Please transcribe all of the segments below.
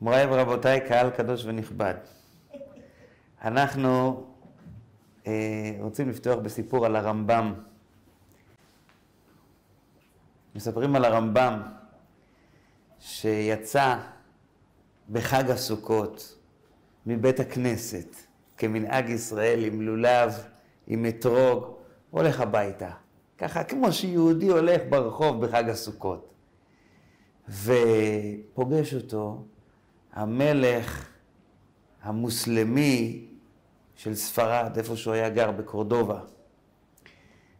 מוריי ורבותיי, קהל קדוש ונכבד, אנחנו אה, רוצים לפתוח בסיפור על הרמב"ם. מספרים על הרמב"ם שיצא בחג הסוכות מבית הכנסת כמנהג ישראל עם לולב, עם אתרוג, הולך הביתה. ככה כמו שיהודי הולך ברחוב בחג הסוכות. ופוגש אותו המלך המוסלמי של ספרד, איפה שהוא היה גר, בקורדובה.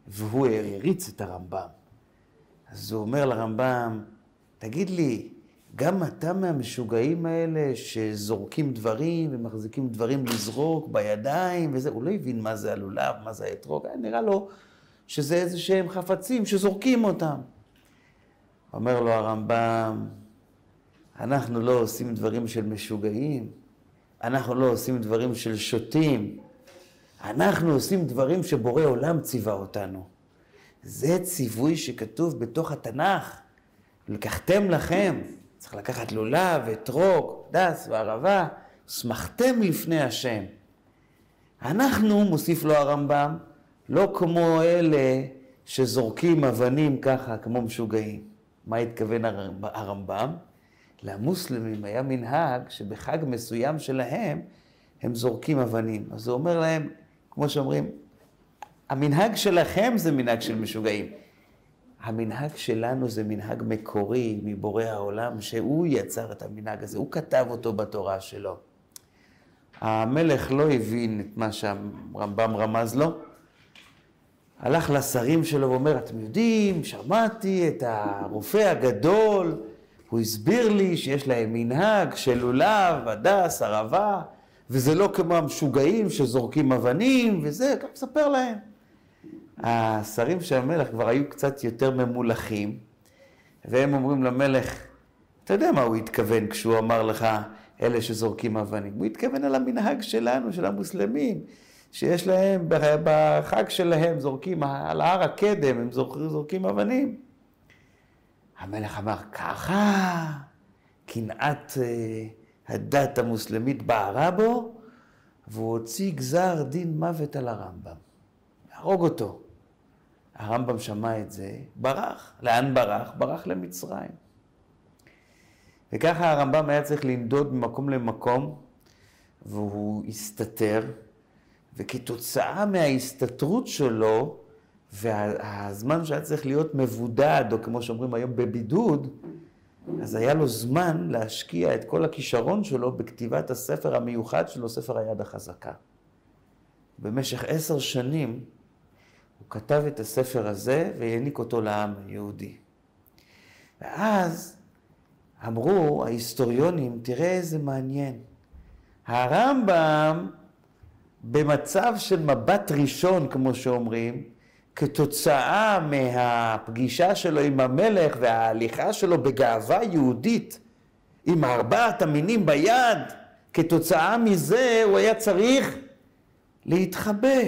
והוא הריץ את הרמב"ם. אז הוא אומר לרמב"ם, תגיד לי, גם אתה מהמשוגעים האלה שזורקים דברים ומחזיקים דברים לזרוק בידיים וזה, הוא לא הבין מה זה הלולב, מה זה האתרוג, נראה לו שזה איזה שהם חפצים שזורקים אותם. אומר לו הרמב"ם, אנחנו לא עושים דברים של משוגעים, אנחנו לא עושים דברים של שוטים, אנחנו עושים דברים שבורא עולם ציווה אותנו. זה ציווי שכתוב בתוך התנ"ך. לקחתם לכם, צריך לקחת לולב ואתרוג, דס וערבה, שמחתם לפני השם. אנחנו, מוסיף לו הרמב"ם, לא כמו אלה שזורקים אבנים ככה, כמו משוגעים. מה התכוון הרמב"ם? למוסלמים היה מנהג שבחג מסוים שלהם הם זורקים אבנים. אז הוא אומר להם, כמו שאומרים, המנהג שלכם זה מנהג של משוגעים. המנהג שלנו זה מנהג מקורי מבורא העולם, שהוא יצר את המנהג הזה, הוא כתב אותו בתורה שלו. המלך לא הבין את מה שהרמב"ם רמז לו, הלך לשרים שלו ואומר, אתם יודעים, שמעתי את הרופא הגדול, הוא הסביר לי שיש להם מנהג של לולב, הדס, ערבה, וזה לא כמו המשוגעים שזורקים אבנים וזה, גם מספר להם. השרים של המלך כבר היו קצת יותר ממולחים, והם אומרים למלך, אתה יודע מה הוא התכוון כשהוא אמר לך, אלה שזורקים אבנים? הוא התכוון על המנהג שלנו, של המוסלמים. שיש להם, בחג שלהם זורקים, על הר הקדם הם זורקים אבנים. המלך אמר, ככה קנאת אה, הדת המוסלמית בערה בו, והוא הוציא גזר דין מוות על הרמב"ם. להרוג אותו. הרמב"ם שמע את זה, ברח. לאן ברח? ברח למצרים. וככה הרמב"ם היה צריך לנדוד ממקום למקום, והוא הסתתר. וכתוצאה מההסתתרות שלו, והזמן שהיה צריך להיות מבודד, או כמו שאומרים היום בבידוד, אז היה לו זמן להשקיע את כל הכישרון שלו בכתיבת הספר המיוחד שלו, ספר היד החזקה. במשך עשר שנים הוא כתב את הספר הזה והעניק אותו לעם היהודי. ואז אמרו ההיסטוריונים, תראה איזה מעניין. הרמב"ם במצב של מבט ראשון, כמו שאומרים, כתוצאה מהפגישה שלו עם המלך וההליכה שלו בגאווה יהודית עם ארבעת המינים ביד, כתוצאה מזה הוא היה צריך להתחבא.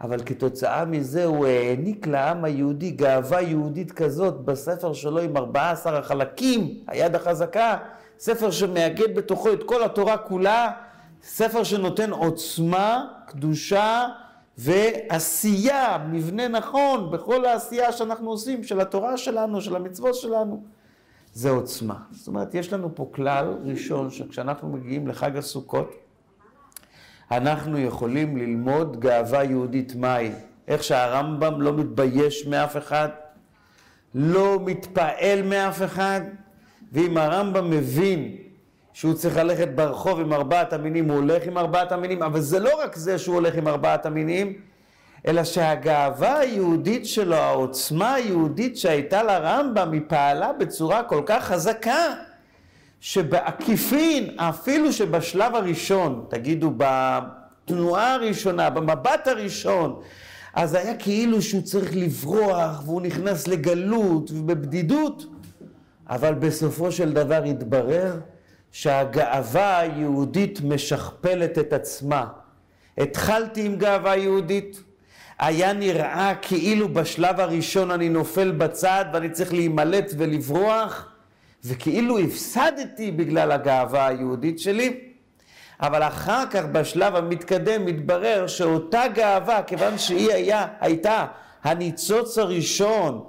אבל כתוצאה מזה הוא העניק לעם היהודי גאווה יהודית כזאת בספר שלו עם ארבעה עשר החלקים, היד החזקה, ספר שמאגד בתוכו את כל התורה כולה, ספר שנותן עוצמה, קדושה ועשייה, מבנה נכון בכל העשייה שאנחנו עושים, של התורה שלנו, של המצוות שלנו, זה עוצמה. זאת אומרת, יש לנו פה כלל ראשון, שכשאנחנו מגיעים לחג הסוכות, אנחנו יכולים ללמוד גאווה יהודית מהי. איך שהרמב"ם לא מתבייש מאף אחד, לא מתפעל מאף אחד, ואם הרמב"ם מבין שהוא צריך ללכת ברחוב עם ארבעת המינים, הוא הולך עם ארבעת המינים, אבל זה לא רק זה שהוא הולך עם ארבעת המינים, אלא שהגאווה היהודית שלו, העוצמה היהודית שהייתה לרמב"ם, היא פעלה בצורה כל כך חזקה, שבעקיפין, אפילו שבשלב הראשון, תגידו בתנועה הראשונה, במבט הראשון, אז היה כאילו שהוא צריך לברוח, והוא נכנס לגלות ובבדידות, אבל בסופו של דבר התברר שהגאווה היהודית משכפלת את עצמה. התחלתי עם גאווה יהודית, היה נראה כאילו בשלב הראשון אני נופל בצד ואני צריך להימלט ולברוח, וכאילו הפסדתי בגלל הגאווה היהודית שלי, אבל אחר כך בשלב המתקדם מתברר שאותה גאווה, כיוון שהיא היה, הייתה הניצוץ הראשון,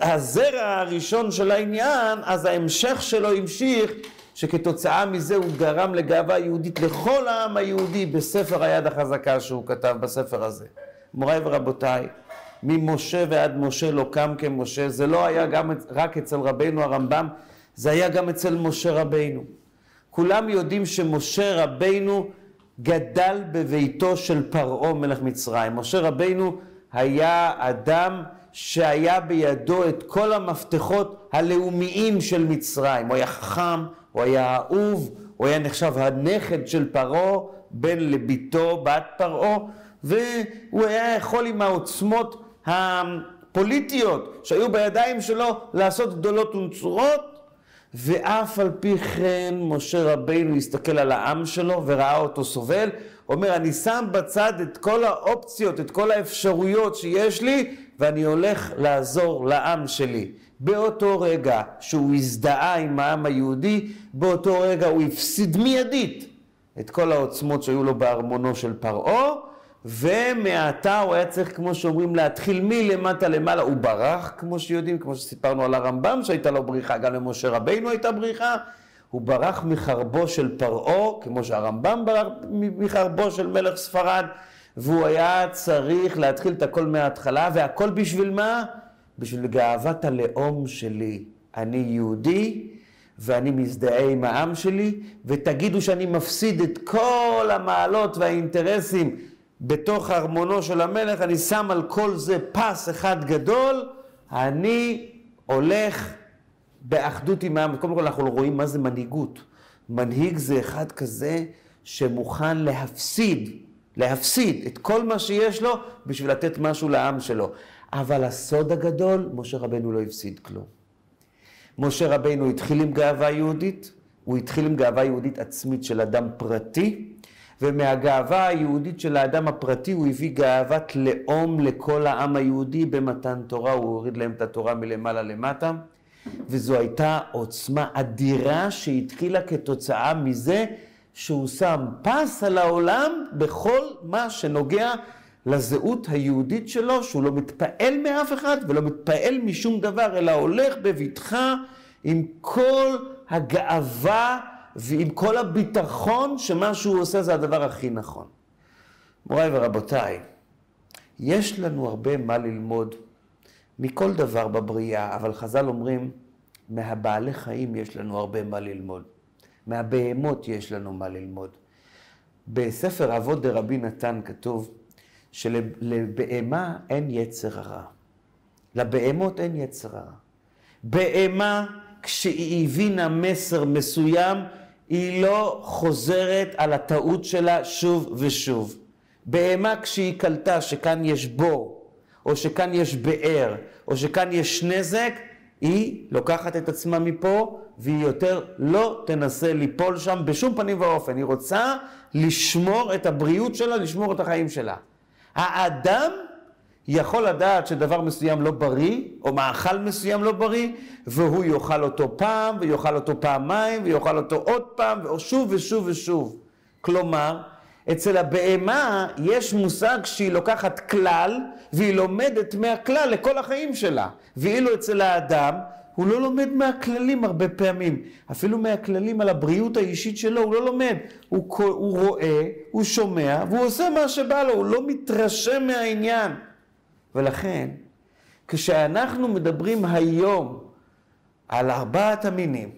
הזרע הראשון של העניין, אז ההמשך שלו המשיך, שכתוצאה מזה הוא גרם לגאווה יהודית לכל העם היהודי בספר היד החזקה שהוא כתב בספר הזה. מוריי ורבותיי, ממשה ועד משה לא קם כמשה, זה לא היה גם רק אצל רבנו הרמב"ם, זה היה גם אצל משה רבינו. כולם יודעים שמשה רבינו גדל בביתו של פרעה מלך מצרים. משה רבינו היה אדם שהיה בידו את כל המפתחות הלאומיים של מצרים. הוא היה חכם, הוא היה אהוב, הוא היה נחשב הנכד של פרעה, בן לביתו, בת פרעה, והוא היה יכול עם העוצמות הפוליטיות שהיו בידיים שלו לעשות גדולות ונצורות, ואף על פי כן משה רבינו הסתכל על העם שלו וראה אותו סובל, אומר אני שם בצד את כל האופציות, את כל האפשרויות שיש לי ואני הולך לעזור לעם שלי. באותו רגע שהוא הזדהה עם העם היהודי, באותו רגע הוא הפסיד מיידית את כל העוצמות שהיו לו בארמונו של פרעה, ומעתה הוא היה צריך, כמו שאומרים, להתחיל מלמטה למעלה. הוא ברח, כמו שיודעים, כמו שסיפרנו על הרמב"ם, שהייתה לו בריחה, גם למשה רבינו הייתה בריחה. הוא ברח מחרבו של פרעה, כמו שהרמב"ם ברח מחרבו של מלך ספרד, והוא היה צריך להתחיל את הכל מההתחלה, והכל בשביל מה? בשביל גאוות הלאום שלי. אני יהודי, ואני מזדהה עם העם שלי, ותגידו שאני מפסיד את כל המעלות והאינטרסים בתוך ארמונו של המלך, אני שם על כל זה פס אחד גדול, אני הולך באחדות עם העם. קודם כל אנחנו רואים מה זה מנהיגות. מנהיג זה אחד כזה שמוכן להפסיד, להפסיד את כל מה שיש לו בשביל לתת משהו לעם שלו. אבל הסוד הגדול, משה רבנו לא הפסיד כלום. משה רבנו התחיל עם גאווה יהודית, הוא התחיל עם גאווה יהודית עצמית של אדם פרטי, ומהגאווה היהודית של האדם הפרטי הוא הביא גאוות לאום לכל העם היהודי במתן תורה, הוא הוריד להם את התורה מלמעלה למטה, וזו הייתה עוצמה אדירה שהתחילה כתוצאה מזה שהוא שם פס על העולם בכל מה שנוגע לזהות היהודית שלו, שהוא לא מתפעל מאף אחד ולא מתפעל משום דבר, אלא הולך בבטחה עם כל הגאווה ועם כל הביטחון שמה שהוא עושה זה הדבר הכי נכון. מוריי ורבותיי, יש לנו הרבה מה ללמוד מכל דבר בבריאה, אבל חז"ל אומרים, מהבעלי חיים יש לנו הרבה מה ללמוד. מהבהמות יש לנו מה ללמוד. בספר אבות דרבי נתן כתוב שלבהמה אין יצר הרע. לבהמות אין יצר הרע. בהמה, כשהיא הבינה מסר מסוים, היא לא חוזרת על הטעות שלה שוב ושוב. בהמה כשהיא קלטה שכאן יש בור, או שכאן יש באר, או שכאן יש נזק, היא לוקחת את עצמה מפה, והיא יותר לא תנסה ליפול שם בשום פנים ואופן. היא רוצה לשמור את הבריאות שלה, לשמור את החיים שלה. האדם יכול לדעת שדבר מסוים לא בריא, או מאכל מסוים לא בריא, והוא יאכל אותו פעם, ויאכל אותו פעמיים, ויאכל אותו עוד פעם, ושוב ושוב ושוב. כלומר, אצל הבהמה יש מושג שהיא לוקחת כלל, והיא לומדת מהכלל לכל החיים שלה. ואילו אצל האדם, הוא לא לומד מהכללים הרבה פעמים. אפילו מהכללים על הבריאות האישית שלו, הוא לא לומד. הוא, הוא רואה, הוא שומע, והוא עושה מה שבא לו, הוא לא מתרשם מהעניין. ולכן, כשאנחנו מדברים היום על ארבעת המינים,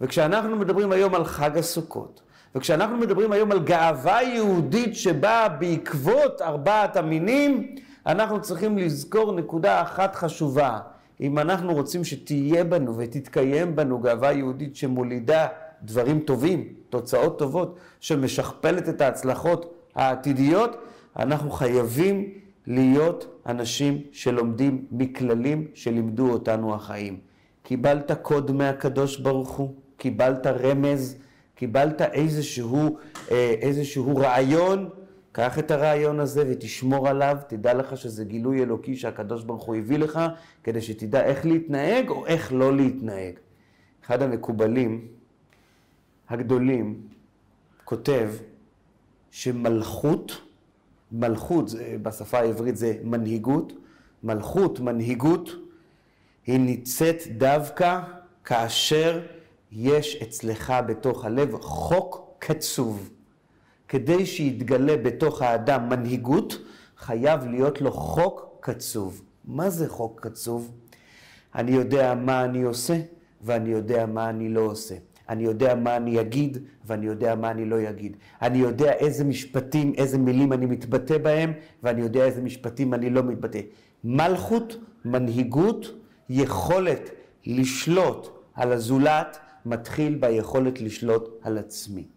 וכשאנחנו מדברים היום על חג הסוכות, וכשאנחנו מדברים היום על גאווה יהודית שבאה בעקבות ארבעת המינים, אנחנו צריכים לזכור נקודה אחת חשובה. אם אנחנו רוצים שתהיה בנו ותתקיים בנו גאווה יהודית שמולידה דברים טובים, תוצאות טובות, שמשכפלת את ההצלחות העתידיות, אנחנו חייבים להיות אנשים שלומדים מכללים שלימדו אותנו החיים. קיבלת קוד מהקדוש ברוך הוא, קיבלת רמז, קיבלת איזשהו, אה, איזשהו רעיון, קח את הרעיון הזה ותשמור עליו, תדע לך שזה גילוי אלוקי שהקדוש ברוך הוא הביא לך, כדי שתדע איך להתנהג או איך לא להתנהג. אחד המקובלים הגדולים כותב שמלכות, מלכות בשפה העברית זה מנהיגות, מלכות, מנהיגות, היא ניצאת דווקא כאשר יש אצלך בתוך הלב חוק קצוב. כדי שיתגלה בתוך האדם מנהיגות, חייב להיות לו חוק קצוב. מה זה חוק קצוב? אני יודע מה אני עושה, ואני יודע מה אני לא עושה. אני יודע מה אני אגיד, ואני יודע מה אני לא אגיד. אני יודע איזה משפטים, איזה מילים אני מתבטא בהם, ואני יודע איזה משפטים אני לא מתבטא. מלכות, מנהיגות, יכולת לשלוט על הזולת, מתחיל ביכולת לשלוט על עצמי.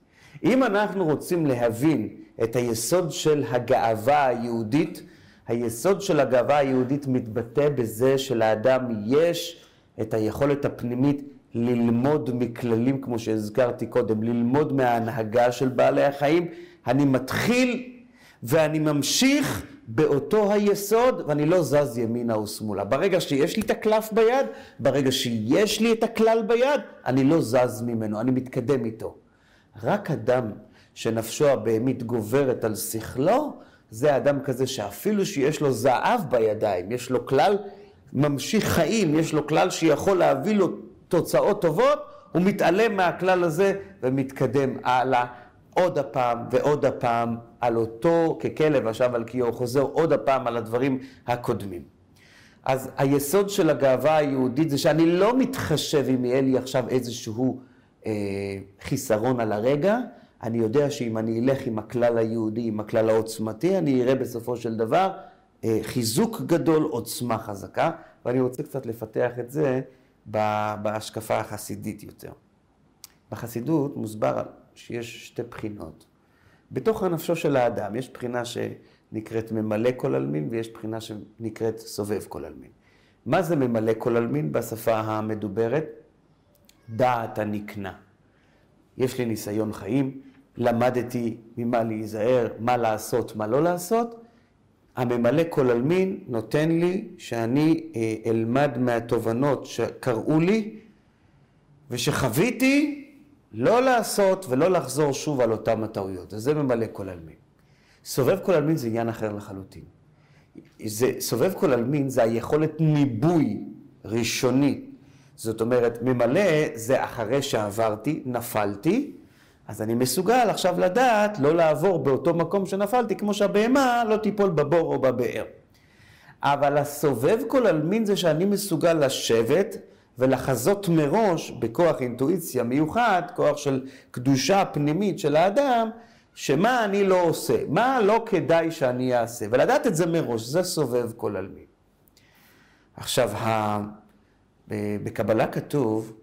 אם אנחנו רוצים להבין את היסוד של הגאווה היהודית, היסוד של הגאווה היהודית מתבטא בזה שלאדם יש את היכולת הפנימית ללמוד מכללים, כמו שהזכרתי קודם, ללמוד מההנהגה של בעלי החיים. אני מתחיל ואני ממשיך באותו היסוד, ואני לא זז ימינה או שמאלה. ברגע שיש לי את הקלף ביד, ברגע שיש לי את הכלל ביד, אני לא זז ממנו, אני מתקדם איתו. רק אדם שנפשו הבהמית גוברת על שכלו, זה אדם כזה שאפילו שיש לו זהב בידיים, יש לו כלל ממשיך חיים, יש לו כלל שיכול להביא לו תוצאות טובות, הוא מתעלם מהכלל הזה ומתקדם הלאה עוד הפעם ועוד הפעם על אותו ככלב עכשיו על קיאו, חוזר עוד הפעם על הדברים הקודמים. אז היסוד של הגאווה היהודית זה שאני לא מתחשב אם יהיה לי עכשיו איזשהו חיסרון על הרגע, אני יודע שאם אני אלך עם הכלל היהודי, עם הכלל העוצמתי, אני אראה בסופו של דבר אה, חיזוק גדול, עוצמה חזקה, ואני רוצה קצת לפתח את זה בהשקפה החסידית יותר. בחסידות מוסבר שיש שתי בחינות. בתוך הנפשו של האדם יש בחינה שנקראת ממלא כל עלמין ויש בחינה שנקראת סובב כל עלמין. מה זה ממלא כל עלמין בשפה המדוברת? דעת הנקנה. יש לי ניסיון חיים, למדתי ממה להיזהר, מה לעשות, מה לא לעשות. הממלא כל עלמין נותן לי שאני אה, אלמד מהתובנות שקראו לי ושחוויתי לא לעשות ולא לחזור שוב על אותם הטעויות. אז זה ממלא כל עלמין. סובב כל עלמין זה עניין אחר לחלוטין. זה, סובב כל עלמין זה היכולת ניבוי ראשוני. זאת אומרת, ממלא זה אחרי שעברתי, נפלתי, אז אני מסוגל עכשיו לדעת לא לעבור באותו מקום שנפלתי, כמו שהבהמה לא תיפול בבור או בבאר. אבל הסובב כל עלמין זה שאני מסוגל לשבת ולחזות מראש בכוח אינטואיציה מיוחד, כוח של קדושה פנימית של האדם, שמה אני לא עושה, מה לא כדאי שאני אעשה, ולדעת את זה מראש, זה סובב כל עלמין. עכשיו, בקבלה כתוב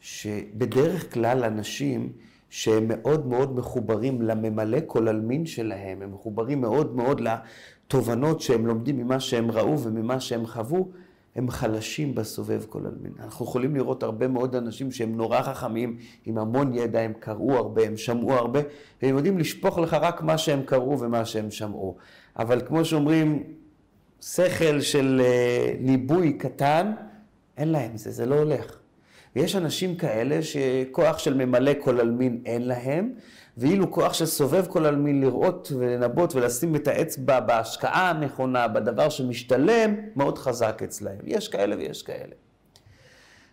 שבדרך כלל אנשים שהם מאוד מאוד מחוברים לממלא כל עלמין שלהם, הם מחוברים מאוד מאוד לתובנות שהם לומדים ממה שהם ראו וממה שהם חוו, הם חלשים בסובב כל עלמין. אנחנו יכולים לראות הרבה מאוד אנשים שהם נורא חכמים, עם המון ידע, הם קראו הרבה, הם שמעו הרבה, והם יודעים לשפוך לך רק מה שהם קראו ומה שהם שמעו. אבל כמו שאומרים, שכל של אה, ניבוי קטן, אין להם זה, זה לא הולך. ויש אנשים כאלה שכוח של ממלא כל עלמין אין להם, ואילו כוח של סובב כל עלמין לראות ולנבות ולשים את האצבע בהשקעה הנכונה, בדבר שמשתלם, מאוד חזק אצלהם. יש כאלה ויש כאלה.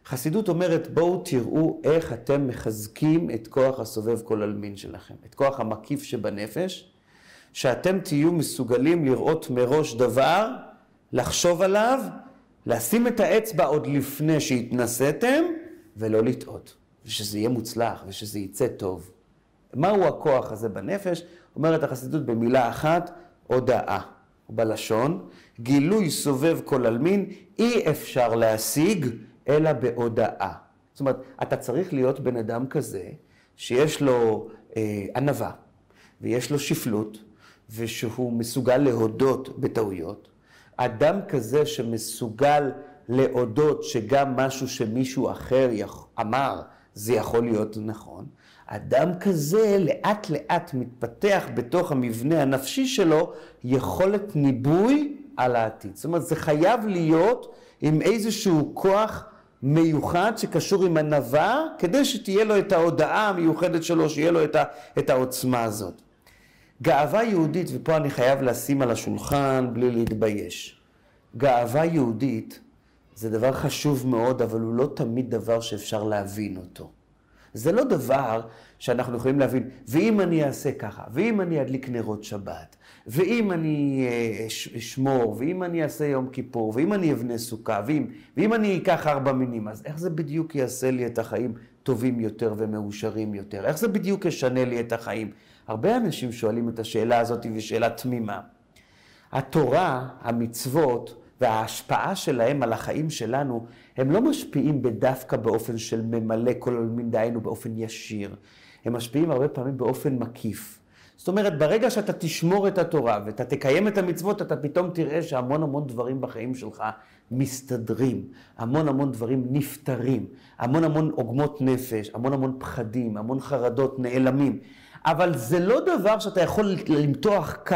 חסידות אומרת, בואו תראו איך אתם מחזקים את כוח הסובב כל עלמין שלכם, את כוח המקיף שבנפש, שאתם תהיו מסוגלים לראות מראש דבר, לחשוב עליו, לשים את האצבע עוד לפני שהתנסיתם, ולא לטעות, ושזה יהיה מוצלח, ושזה יצא טוב. מהו הכוח הזה בנפש? אומרת החסידות במילה אחת, הודאה. בלשון, גילוי סובב כל עלמין, אי אפשר להשיג אלא בהודאה. זאת אומרת, אתה צריך להיות בן אדם כזה, שיש לו אה, ענווה, ויש לו שפלות, ושהוא מסוגל להודות בטעויות. אדם כזה שמסוגל להודות שגם משהו שמישהו אחר אמר, זה יכול להיות נכון. אדם כזה לאט לאט מתפתח בתוך המבנה הנפשי שלו יכולת ניבוי על העתיד. זאת אומרת, זה חייב להיות עם איזשהו כוח מיוחד שקשור עם ענווה, כדי שתהיה לו את ההודעה המיוחדת שלו, שיהיה לו את, ה, את העוצמה הזאת. גאווה יהודית, ופה אני חייב לשים על השולחן בלי להתבייש. גאווה יהודית זה דבר חשוב מאוד, אבל הוא לא תמיד דבר שאפשר להבין אותו. זה לא דבר שאנחנו יכולים להבין, ואם אני אעשה ככה, ואם אני אדליק נרות שבת, ואם אני אה, אשמור, ואם אני אעשה יום כיפור, ואם אני אבנה סוכה, ואם, ואם אני אקח ארבע מינים, אז איך זה בדיוק יעשה לי את החיים טובים יותר ומאושרים יותר? איך זה בדיוק ישנה לי את החיים? הרבה אנשים שואלים את השאלה הזאת, והיא שאלה תמימה. התורה, המצוות, וההשפעה שלהם על החיים שלנו, הם לא משפיעים בדווקא באופן של ממלא כל עלמין, דהיינו באופן ישיר. הם משפיעים הרבה פעמים באופן מקיף. זאת אומרת, ברגע שאתה תשמור את התורה ואתה תקיים את המצוות, אתה פתאום תראה שהמון המון דברים בחיים שלך מסתדרים, המון המון דברים נפתרים, המון המון עוגמות נפש, המון המון פחדים, המון חרדות נעלמים. אבל זה לא דבר שאתה יכול למתוח קו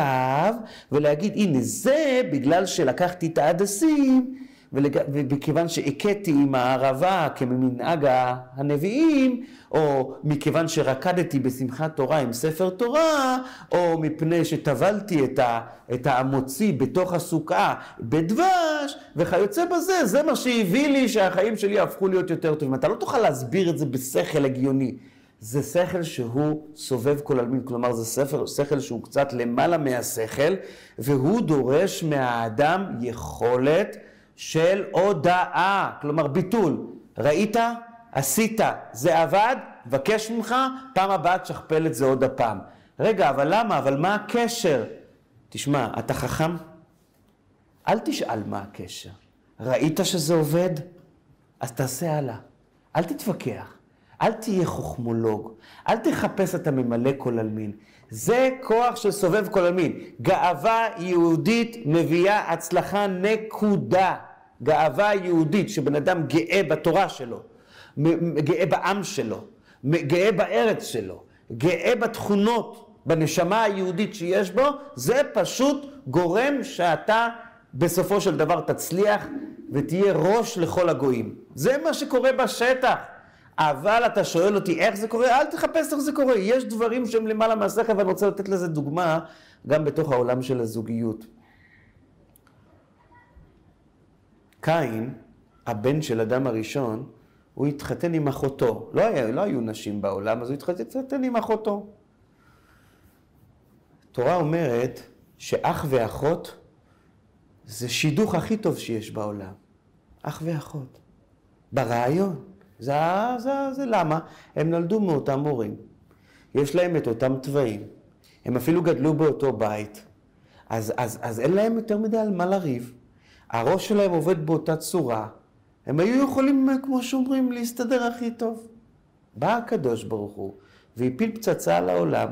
ולהגיד, הנה זה בגלל שלקחתי את ההדסים ומכיוון שהכיתי עם הערבה כמנהג הנביאים, או מכיוון שרקדתי בשמחת תורה עם ספר תורה, או מפני שטבלתי את, ה, את המוציא בתוך הסוכה בדבש, וכיוצא בזה, זה מה שהביא לי שהחיים שלי הפכו להיות יותר טובים. אתה לא תוכל להסביר את זה בשכל הגיוני. זה שכל שהוא סובב כל עלמין, כלומר זה ספר, שכל שהוא קצת למעלה מהשכל, והוא דורש מהאדם יכולת של הודאה, כלומר ביטול. ראית? עשית, זה עבד, מבקש ממך, פעם הבאה תשכפל את זה עוד הפעם. רגע, אבל למה? אבל מה הקשר? תשמע, אתה חכם? אל תשאל מה הקשר. ראית שזה עובד? אז תעשה הלאה. אל תתווכח. אל תהיה חוכמולוג. אל תחפש את הממלא כל עלמין. זה כוח של סובב כל עלמין. גאווה יהודית מביאה הצלחה נקודה. גאווה יהודית, שבן אדם גאה בתורה שלו, גאה בעם שלו, גאה בארץ שלו, גאה בתכונות, בנשמה היהודית שיש בו, זה פשוט גורם שאתה בסופו של דבר תצליח ותהיה ראש לכל הגויים. זה מה שקורה בשטח. אבל אתה שואל אותי איך זה קורה, אל תחפש איך זה קורה. יש דברים שהם למעלה מהשכל, ואני רוצה לתת לזה דוגמה גם בתוך העולם של הזוגיות. קין, הבן של אדם הראשון, הוא התחתן עם אחותו. לא, היה, לא היו נשים בעולם, אז הוא התחתן עם אחותו. התורה אומרת שאח ואחות זה שידוך הכי טוב שיש בעולם. אח ואחות. ברעיון. זה, זה, זה למה? הם נולדו מאותם הורים. יש להם את אותם תוואים. הם אפילו גדלו באותו בית. אז, אז, אז אין להם יותר מדי על מה לריב. הראש שלהם עובד באותה צורה. הם היו יכולים, כמו שאומרים, להסתדר הכי טוב. בא הקדוש ברוך הוא והפיל פצצה על העולם,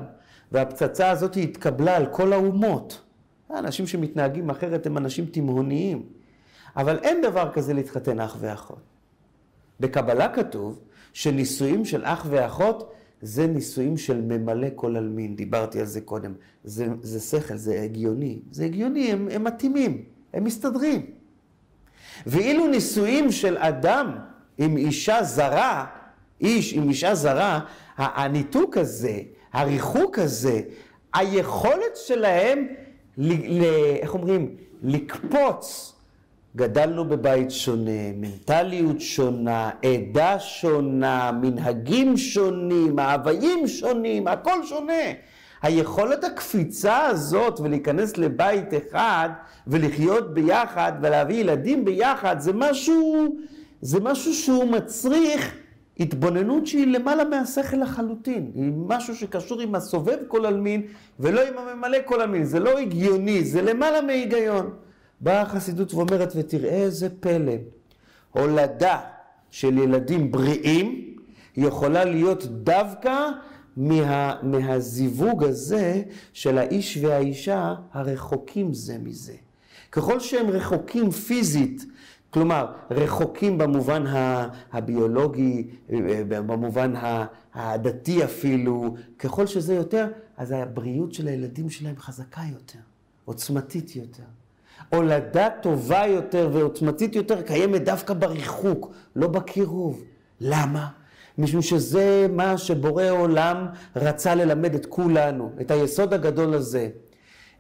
והפצצה הזאת התקבלה על כל האומות. האנשים שמתנהגים אחרת הם אנשים תימהוניים. אבל אין דבר כזה להתחתן אח ואחות. בקבלה כתוב שנישואים של אח ואחות זה נישואים של ממלא כל עלמין, דיברתי על זה קודם. זה, זה שכל, זה הגיוני. זה הגיוני, הם, הם מתאימים, הם מסתדרים. ואילו נישואים של אדם עם אישה זרה, איש עם אישה זרה, הניתוק הזה, הריחוק הזה, היכולת שלהם, ל, ל, איך אומרים, לקפוץ גדלנו בבית שונה, מנטליות שונה, עדה שונה, מנהגים שונים, מאוויים שונים, הכל שונה. היכולת הקפיצה הזאת ולהיכנס לבית אחד ולחיות ביחד ולהביא ילדים ביחד זה משהו, זה משהו שהוא מצריך התבוננות שהיא למעלה מהשכל לחלוטין. היא משהו שקשור עם הסובב כל עלמין ולא עם הממלא כל עלמין. זה לא הגיוני, זה למעלה מהיגיון. באה החסידות ואומרת, ותראה איזה פלא, הולדה של ילדים בריאים יכולה להיות דווקא מה, מהזיווג הזה של האיש והאישה הרחוקים זה מזה. ככל שהם רחוקים פיזית, כלומר רחוקים במובן הביולוגי, במובן הדתי אפילו, ככל שזה יותר, אז הבריאות של הילדים שלהם חזקה יותר, עוצמתית יותר. הולדה טובה יותר ועוצמתית יותר קיימת דווקא בריחוק, לא בקירוב. למה? משום שזה מה שבורא עולם רצה ללמד את כולנו, את היסוד הגדול הזה.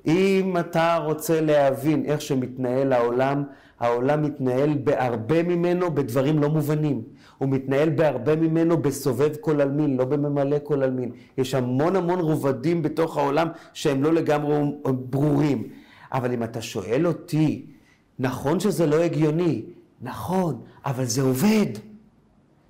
אם אתה רוצה להבין איך שמתנהל העולם, העולם מתנהל בהרבה ממנו בדברים לא מובנים. הוא מתנהל בהרבה ממנו בסובב כל עלמין, לא בממלא כל עלמין. יש המון המון רובדים בתוך העולם שהם לא לגמרי ברורים. אבל אם אתה שואל אותי, נכון שזה לא הגיוני, נכון, אבל זה עובד.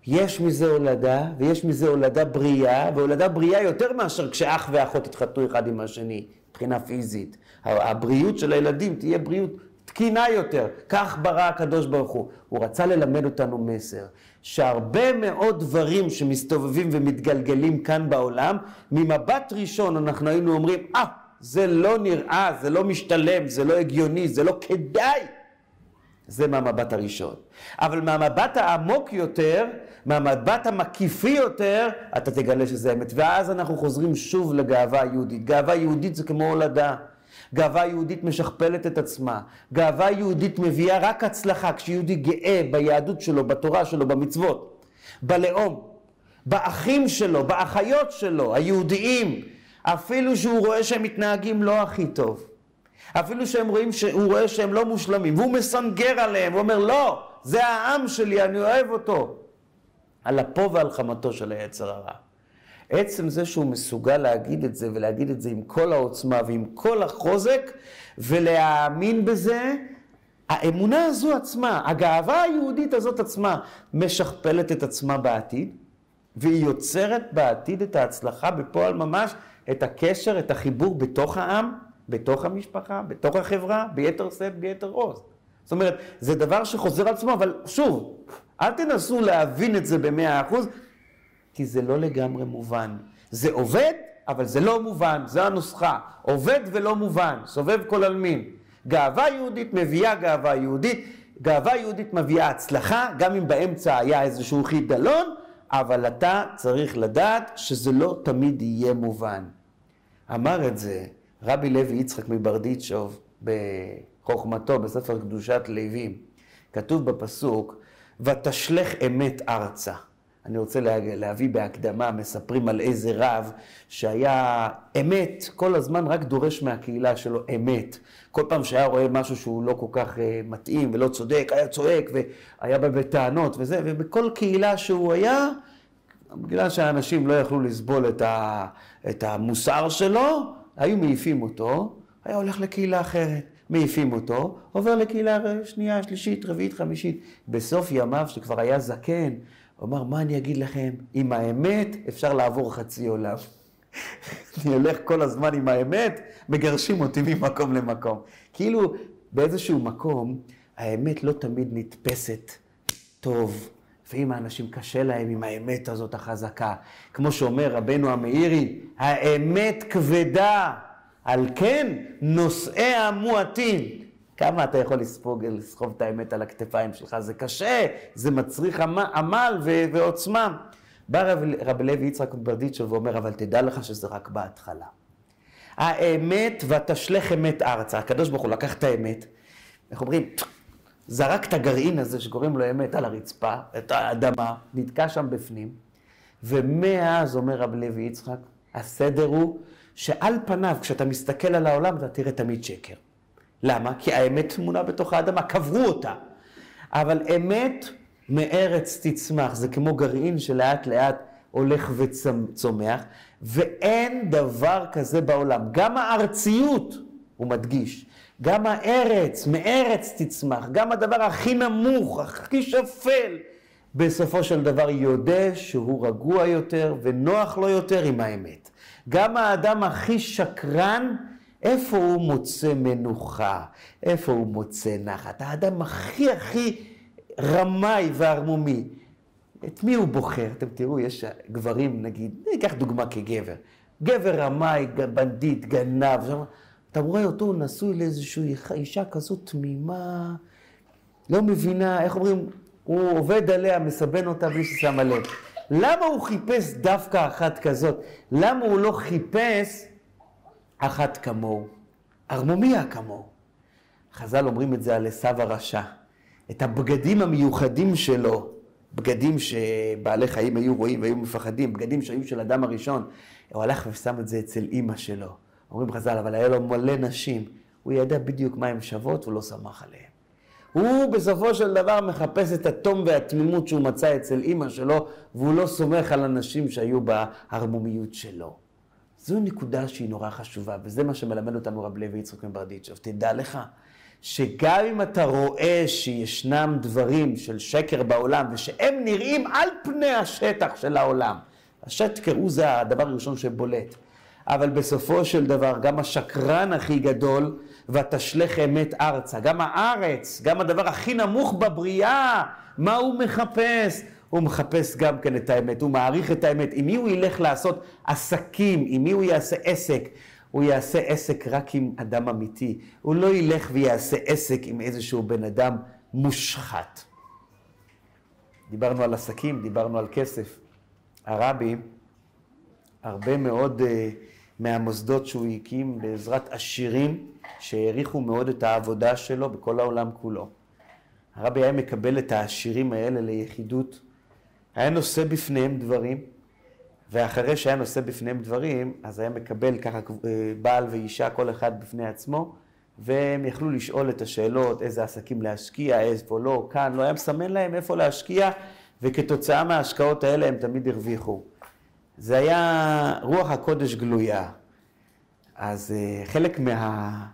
יש מזה הולדה, ויש מזה הולדה בריאה, והולדה בריאה יותר מאשר כשאח ואחות התחתנו אחד עם השני, מבחינה פיזית. הבריאות של הילדים תהיה בריאות תקינה יותר. כך ברא הקדוש ברוך הוא. הוא רצה ללמד אותנו מסר, שהרבה מאוד דברים שמסתובבים ומתגלגלים כאן בעולם, ממבט ראשון אנחנו היינו אומרים, אה, ah, זה לא נראה, זה לא משתלם, זה לא הגיוני, זה לא כדאי. זה מהמבט הראשון. אבל מהמבט העמוק יותר, מהמבט המקיפי יותר, אתה תגלה שזה אמת. ואז אנחנו חוזרים שוב לגאווה יהודית. גאווה יהודית זה כמו הולדה. גאווה יהודית משכפלת את עצמה. גאווה יהודית מביאה רק הצלחה. כשיהודי גאה ביהדות שלו, בתורה שלו, במצוות, בלאום, באחים שלו, באחיות שלו, היהודיים, אפילו שהוא רואה שהם מתנהגים לא הכי טוב. אפילו שהם רואים שהוא רואה שהם לא מושלמים, והוא מסנגר עליהם, הוא אומר, לא, זה העם שלי, אני אוהב אותו. על אפו ועל חמתו של היצר הרע. עצם זה שהוא מסוגל להגיד את זה, ולהגיד את זה עם כל העוצמה ועם כל החוזק, ולהאמין בזה, האמונה הזו עצמה, הגאווה היהודית הזאת עצמה, משכפלת את עצמה בעתיד, והיא יוצרת בעתיד את ההצלחה בפועל ממש, את הקשר, את החיבור בתוך העם, בתוך המשפחה, בתוך החברה, ביתר שאת, ביתר עוז. זאת אומרת, זה דבר שחוזר על עצמו, אבל שוב, אל תנסו להבין את זה במאה אחוז, כי זה לא לגמרי מובן. זה עובד, אבל זה לא מובן, זו הנוסחה. עובד ולא מובן, סובב כל עלמין. גאווה יהודית מביאה גאווה יהודית, גאווה יהודית מביאה הצלחה, גם אם באמצע היה איזשהו חידלון, אבל אתה צריך לדעת שזה לא תמיד יהיה מובן. אמר את זה רבי לוי יצחק מברדיצ'וב בחוכמתו בספר קדושת לווים. כתוב בפסוק, ותשלך אמת ארצה. אני רוצה להביא בהקדמה, מספרים על איזה רב שהיה אמת, כל הזמן רק דורש מהקהילה שלו אמת. כל פעם שהיה רואה משהו שהוא לא כל כך אה, מתאים ולא צודק, היה צועק והיה בטענות וזה, ובכל קהילה שהוא היה, בגלל שהאנשים לא יכלו לסבול את, ה, את המוסר שלו, היו מעיפים אותו, היה הולך לקהילה אחרת. מעיפים אותו, עובר לקהילה שנייה, שלישית, רביעית, חמישית. בסוף ימיו, שכבר היה זקן, הוא אמר, מה אני אגיד לכם? עם האמת אפשר לעבור חצי עולם. אני הולך כל הזמן עם האמת, מגרשים אותי ממקום למקום. כאילו, באיזשהו מקום, האמת לא תמיד נתפסת טוב. לפעמים האנשים קשה להם עם האמת הזאת החזקה. כמו שאומר רבנו המאירי, האמת כבדה, על כן נושאיה מועטים. כמה אתה יכול לספוג, לסחוב את האמת על הכתפיים שלך? זה קשה, זה מצריך עמל ועוצמה. בא רב, רב לוי יצחק ברדיצ'ו ואומר, אבל תדע לך שזה רק בהתחלה. האמת ותשלך אמת ארצה. הקדוש ברוך הוא לקח את האמת, איך אומרים? זרק את הגרעין הזה שקוראים לו אמת על הרצפה, את האדמה, נתקע שם בפנים, ומאז, אומר רב לוי יצחק, הסדר הוא שעל פניו, כשאתה מסתכל על העולם, אתה תראה תמיד שקר. למה? כי האמת תמונה בתוך האדמה, קברו אותה. אבל אמת מארץ תצמח, זה כמו גרעין שלאט לאט הולך וצומח, ואין דבר כזה בעולם. גם הארציות, הוא מדגיש, גם הארץ, מארץ תצמח, גם הדבר הכי נמוך, הכי שפל, בסופו של דבר יודע שהוא רגוע יותר ונוח לו יותר עם האמת. גם האדם הכי שקרן, איפה הוא מוצא מנוחה? איפה הוא מוצא נחת? האדם הכי הכי רמאי וערמומי. את מי הוא בוחר? אתם תראו, יש גברים, נגיד, ניקח דוגמה כגבר. גבר רמאי, בנדיט, גנב, אתה רואה אותו נשוי לאיזושהי אישה כזאת תמימה, לא מבינה, איך אומרים, הוא עובד עליה, מסבן אותה בלי ששמה לב. למה הוא חיפש דווקא אחת כזאת? למה הוא לא חיפש אחת כמוהו? ערמומיה כמוהו. חז"ל אומרים את זה על עשו הרשע. את הבגדים המיוחדים שלו, בגדים שבעלי חיים היו רואים והיו מפחדים, בגדים שהיו של אדם הראשון, הוא הלך ושם את זה אצל אימא שלו. אומרים חז"ל, אבל היה לו מלא נשים, הוא ידע בדיוק מה הן שוות, הוא לא שמח עליהן. הוא בסופו של דבר מחפש את התום והתמימות שהוא מצא אצל אימא שלו, והוא לא סומך על אנשים שהיו בערמומיות שלו. זו נקודה שהיא נורא חשובה, וזה מה שמלמד אותנו רב לוי יצחק מברדיצ'וב. תדע לך, שגם אם אתה רואה שישנם דברים של שקר בעולם, ושהם נראים על פני השטח של העולם, השקר הוא זה הדבר הראשון שבולט. אבל בסופו של דבר, גם השקרן הכי גדול, ותשלך אמת ארצה. גם הארץ, גם הדבר הכי נמוך בבריאה, מה הוא מחפש? הוא מחפש גם כן את האמת, הוא מעריך את האמת. עם מי הוא ילך לעשות עסקים, עם מי הוא יעשה עסק? הוא יעשה עסק רק עם אדם אמיתי. הוא לא ילך ויעשה עסק עם איזשהו בן אדם מושחת. דיברנו על עסקים, דיברנו על כסף. הרבי, הרבה מאוד uh, מהמוסדות שהוא הקים בעזרת עשירים שהעריכו מאוד את העבודה שלו בכל העולם כולו. הרבי היה מקבל את העשירים האלה ליחידות, היה נושא בפניהם דברים, ואחרי שהיה נושא בפניהם דברים, אז היה מקבל ככה אה, בעל ואישה, כל אחד בפני עצמו, והם יכלו לשאול את השאלות, איזה עסקים להשקיע, איפה לא, כאן, לא היה מסמן להם איפה להשקיע, וכתוצאה מההשקעות האלה הם תמיד הרוויחו. זה היה רוח הקודש גלויה. אז אה, חלק מה,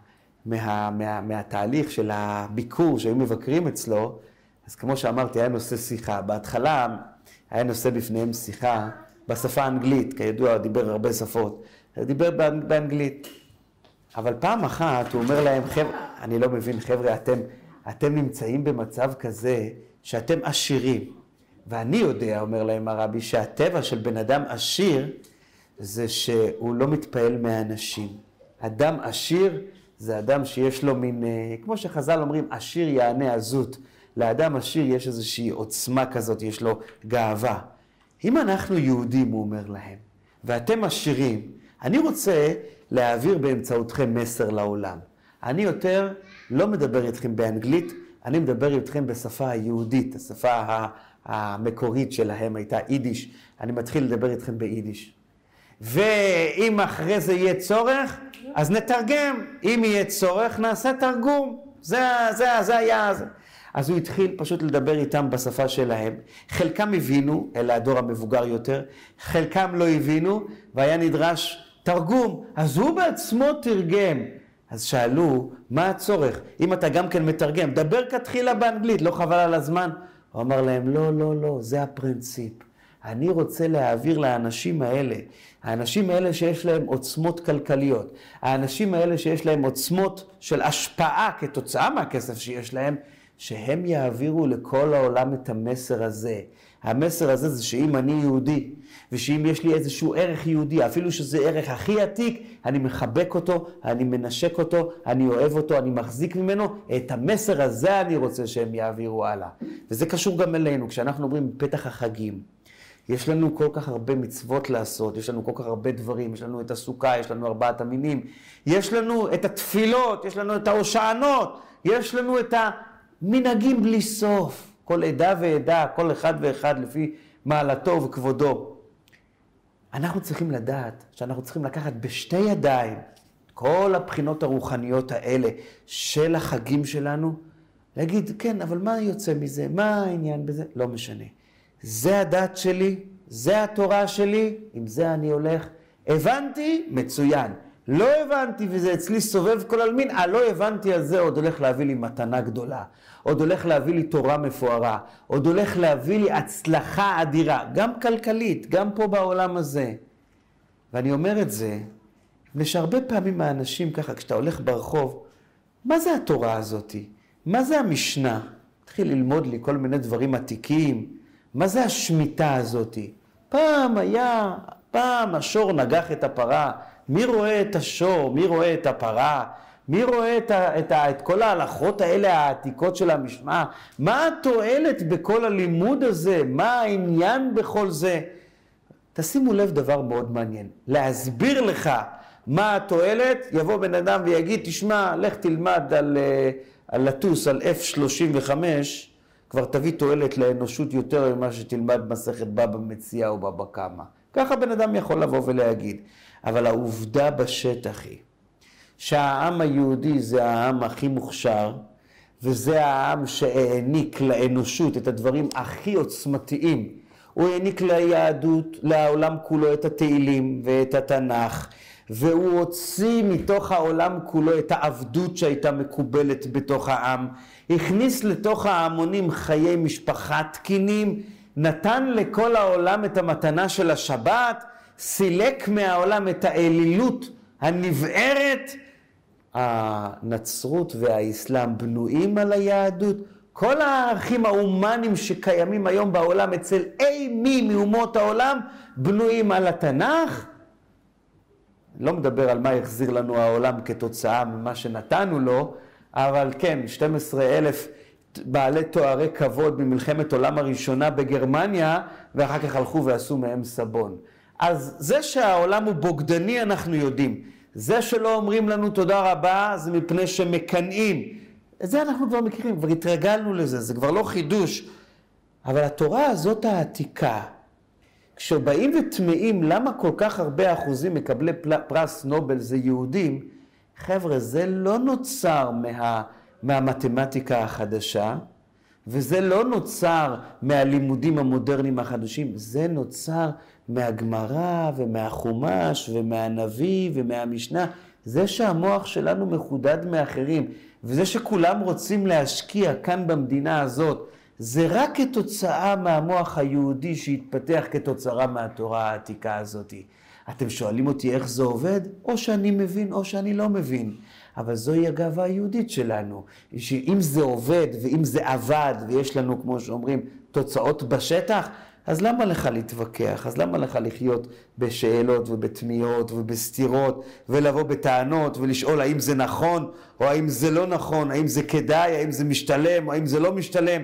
מה, מה, מהתהליך של הביקור שהיו מבקרים אצלו, אז כמו שאמרתי, היה נושא שיחה. בהתחלה היה נושא בפניהם שיחה בשפה האנגלית, כידוע, דיבר הרבה שפות, דיבר באנגלית. אבל פעם אחת הוא אומר להם, חבר'ה, אני לא מבין, חבר'ה, אתם, אתם נמצאים במצב כזה שאתם עשירים. ואני יודע, אומר להם הרבי, שהטבע של בן אדם עשיר זה שהוא לא מתפעל מהאנשים. אדם עשיר זה אדם שיש לו מין, אה, כמו שחז"ל אומרים, עשיר יענה עזות. לאדם עשיר יש איזושהי עוצמה כזאת, יש לו גאווה. אם אנחנו יהודים, הוא אומר להם, ואתם עשירים, אני רוצה להעביר באמצעותכם מסר לעולם. אני יותר לא מדבר איתכם באנגלית, אני מדבר איתכם בשפה היהודית, השפה המקורית שלהם הייתה יידיש. אני מתחיל לדבר איתכם ביידיש. ואם אחרי זה יהיה צורך, אז נתרגם. אם יהיה צורך, נעשה תרגום. זה, זה, זה היה... זה. אז הוא התחיל פשוט לדבר איתם בשפה שלהם. חלקם הבינו, אלה הדור המבוגר יותר, חלקם לא הבינו, והיה נדרש תרגום. אז הוא בעצמו תרגם. אז שאלו, מה הצורך? אם אתה גם כן מתרגם, דבר כתחילה באנגלית, לא חבל על הזמן? הוא אמר להם, לא, לא, לא, זה הפרינציפ. אני רוצה להעביר לאנשים האלה, האנשים האלה שיש להם עוצמות כלכליות, האנשים האלה שיש להם עוצמות של השפעה כתוצאה מהכסף שיש להם, שהם יעבירו לכל העולם את המסר הזה. המסר הזה זה שאם אני יהודי, ושאם יש לי איזשהו ערך יהודי, אפילו שזה ערך הכי עתיק, אני מחבק אותו, אני מנשק אותו, אני אוהב אותו, אני מחזיק ממנו, את המסר הזה אני רוצה שהם יעבירו הלאה. וזה קשור גם אלינו, כשאנחנו אומרים פתח החגים. יש לנו כל כך הרבה מצוות לעשות, יש לנו כל כך הרבה דברים, יש לנו את הסוכה, יש לנו ארבעת המינים, יש לנו את התפילות, יש לנו את ההושענות, יש לנו את המנהגים בלי סוף. כל עדה ועדה, כל אחד ואחד לפי מעלתו וכבודו. אנחנו צריכים לדעת שאנחנו צריכים לקחת בשתי ידיים כל הבחינות הרוחניות האלה של החגים שלנו, להגיד, כן, אבל מה יוצא מזה? מה העניין בזה? לא משנה. זה הדת שלי, זה התורה שלי, עם זה אני הולך. הבנתי? מצוין. לא הבנתי וזה אצלי סובב כל עלמין, הלא הבנתי על זה עוד הולך להביא לי מתנה גדולה, עוד הולך להביא לי תורה מפוארה, עוד הולך להביא לי הצלחה אדירה, גם כלכלית, גם פה בעולם הזה. ואני אומר את זה, מפני שהרבה פעמים האנשים ככה, כשאתה הולך ברחוב, מה זה התורה הזאתי? מה זה המשנה? התחיל ללמוד לי כל מיני דברים עתיקים, מה זה השמיטה הזאתי? פעם היה, פעם השור נגח את הפרה, מי רואה את השור? מי רואה את הפרה? מי רואה את, ה, את, ה, את כל ההלכות האלה העתיקות של המשמע? מה התועלת בכל הלימוד הזה? מה העניין בכל זה? תשימו לב דבר מאוד מעניין. להסביר לך מה התועלת? יבוא בן אדם ויגיד, תשמע, לך תלמד על, אה, על לטוס, על F-35, כבר תביא תועלת לאנושות יותר ממה שתלמד מסכת בבא מציאה או בבא קמא. ככה בן אדם יכול לבוא ולהגיד. אבל העובדה בשטח היא שהעם היהודי זה העם הכי מוכשר, וזה העם שהעניק לאנושות את הדברים הכי עוצמתיים. הוא העניק ליהדות, לעולם כולו את התהילים ואת התנ"ך, והוא הוציא מתוך העולם כולו את העבדות שהייתה מקובלת בתוך העם, הכניס לתוך ההמונים חיי משפחה תקינים, נתן לכל העולם את המתנה של השבת, סילק מהעולם את האלילות הנבערת. הנצרות והאסלאם בנויים על היהדות. כל הערכים ההומניים שקיימים היום בעולם אצל אי מי מאומות העולם בנויים על התנ"ך. לא מדבר על מה החזיר לנו העולם כתוצאה ממה שנתנו לו, אבל כן, 12 אלף בעלי תוארי כבוד ממלחמת עולם הראשונה בגרמניה, ואחר כך הלכו ועשו מהם סבון. אז זה שהעולם הוא בוגדני אנחנו יודעים. זה שלא אומרים לנו תודה רבה זה מפני שמקנאים. את זה אנחנו כבר מכירים, כבר התרגלנו לזה, זה כבר לא חידוש. אבל התורה הזאת העתיקה, כשבאים וטמאים למה כל כך הרבה אחוזים מקבלי פרס נובל זה יהודים, חבר'ה, זה לא נוצר מה, מהמתמטיקה החדשה, וזה לא נוצר מהלימודים המודרניים החדשים, זה נוצר מהגמרא ומהחומש ומהנביא ומהמשנה. זה שהמוח שלנו מחודד מאחרים, וזה שכולם רוצים להשקיע כאן במדינה הזאת, זה רק כתוצאה מהמוח היהודי שהתפתח כתוצאה מהתורה העתיקה הזאת. אתם שואלים אותי איך זה עובד? או שאני מבין או שאני לא מבין. אבל זוהי הגאווה היהודית שלנו, שאם זה עובד ואם זה עבד ויש לנו, כמו שאומרים, תוצאות בשטח, אז למה לך להתווכח? אז למה לך לחיות בשאלות ובתמיהות ובסתירות ולבוא בטענות ולשאול האם זה נכון או האם זה לא נכון, האם זה כדאי, האם זה משתלם האם זה לא משתלם?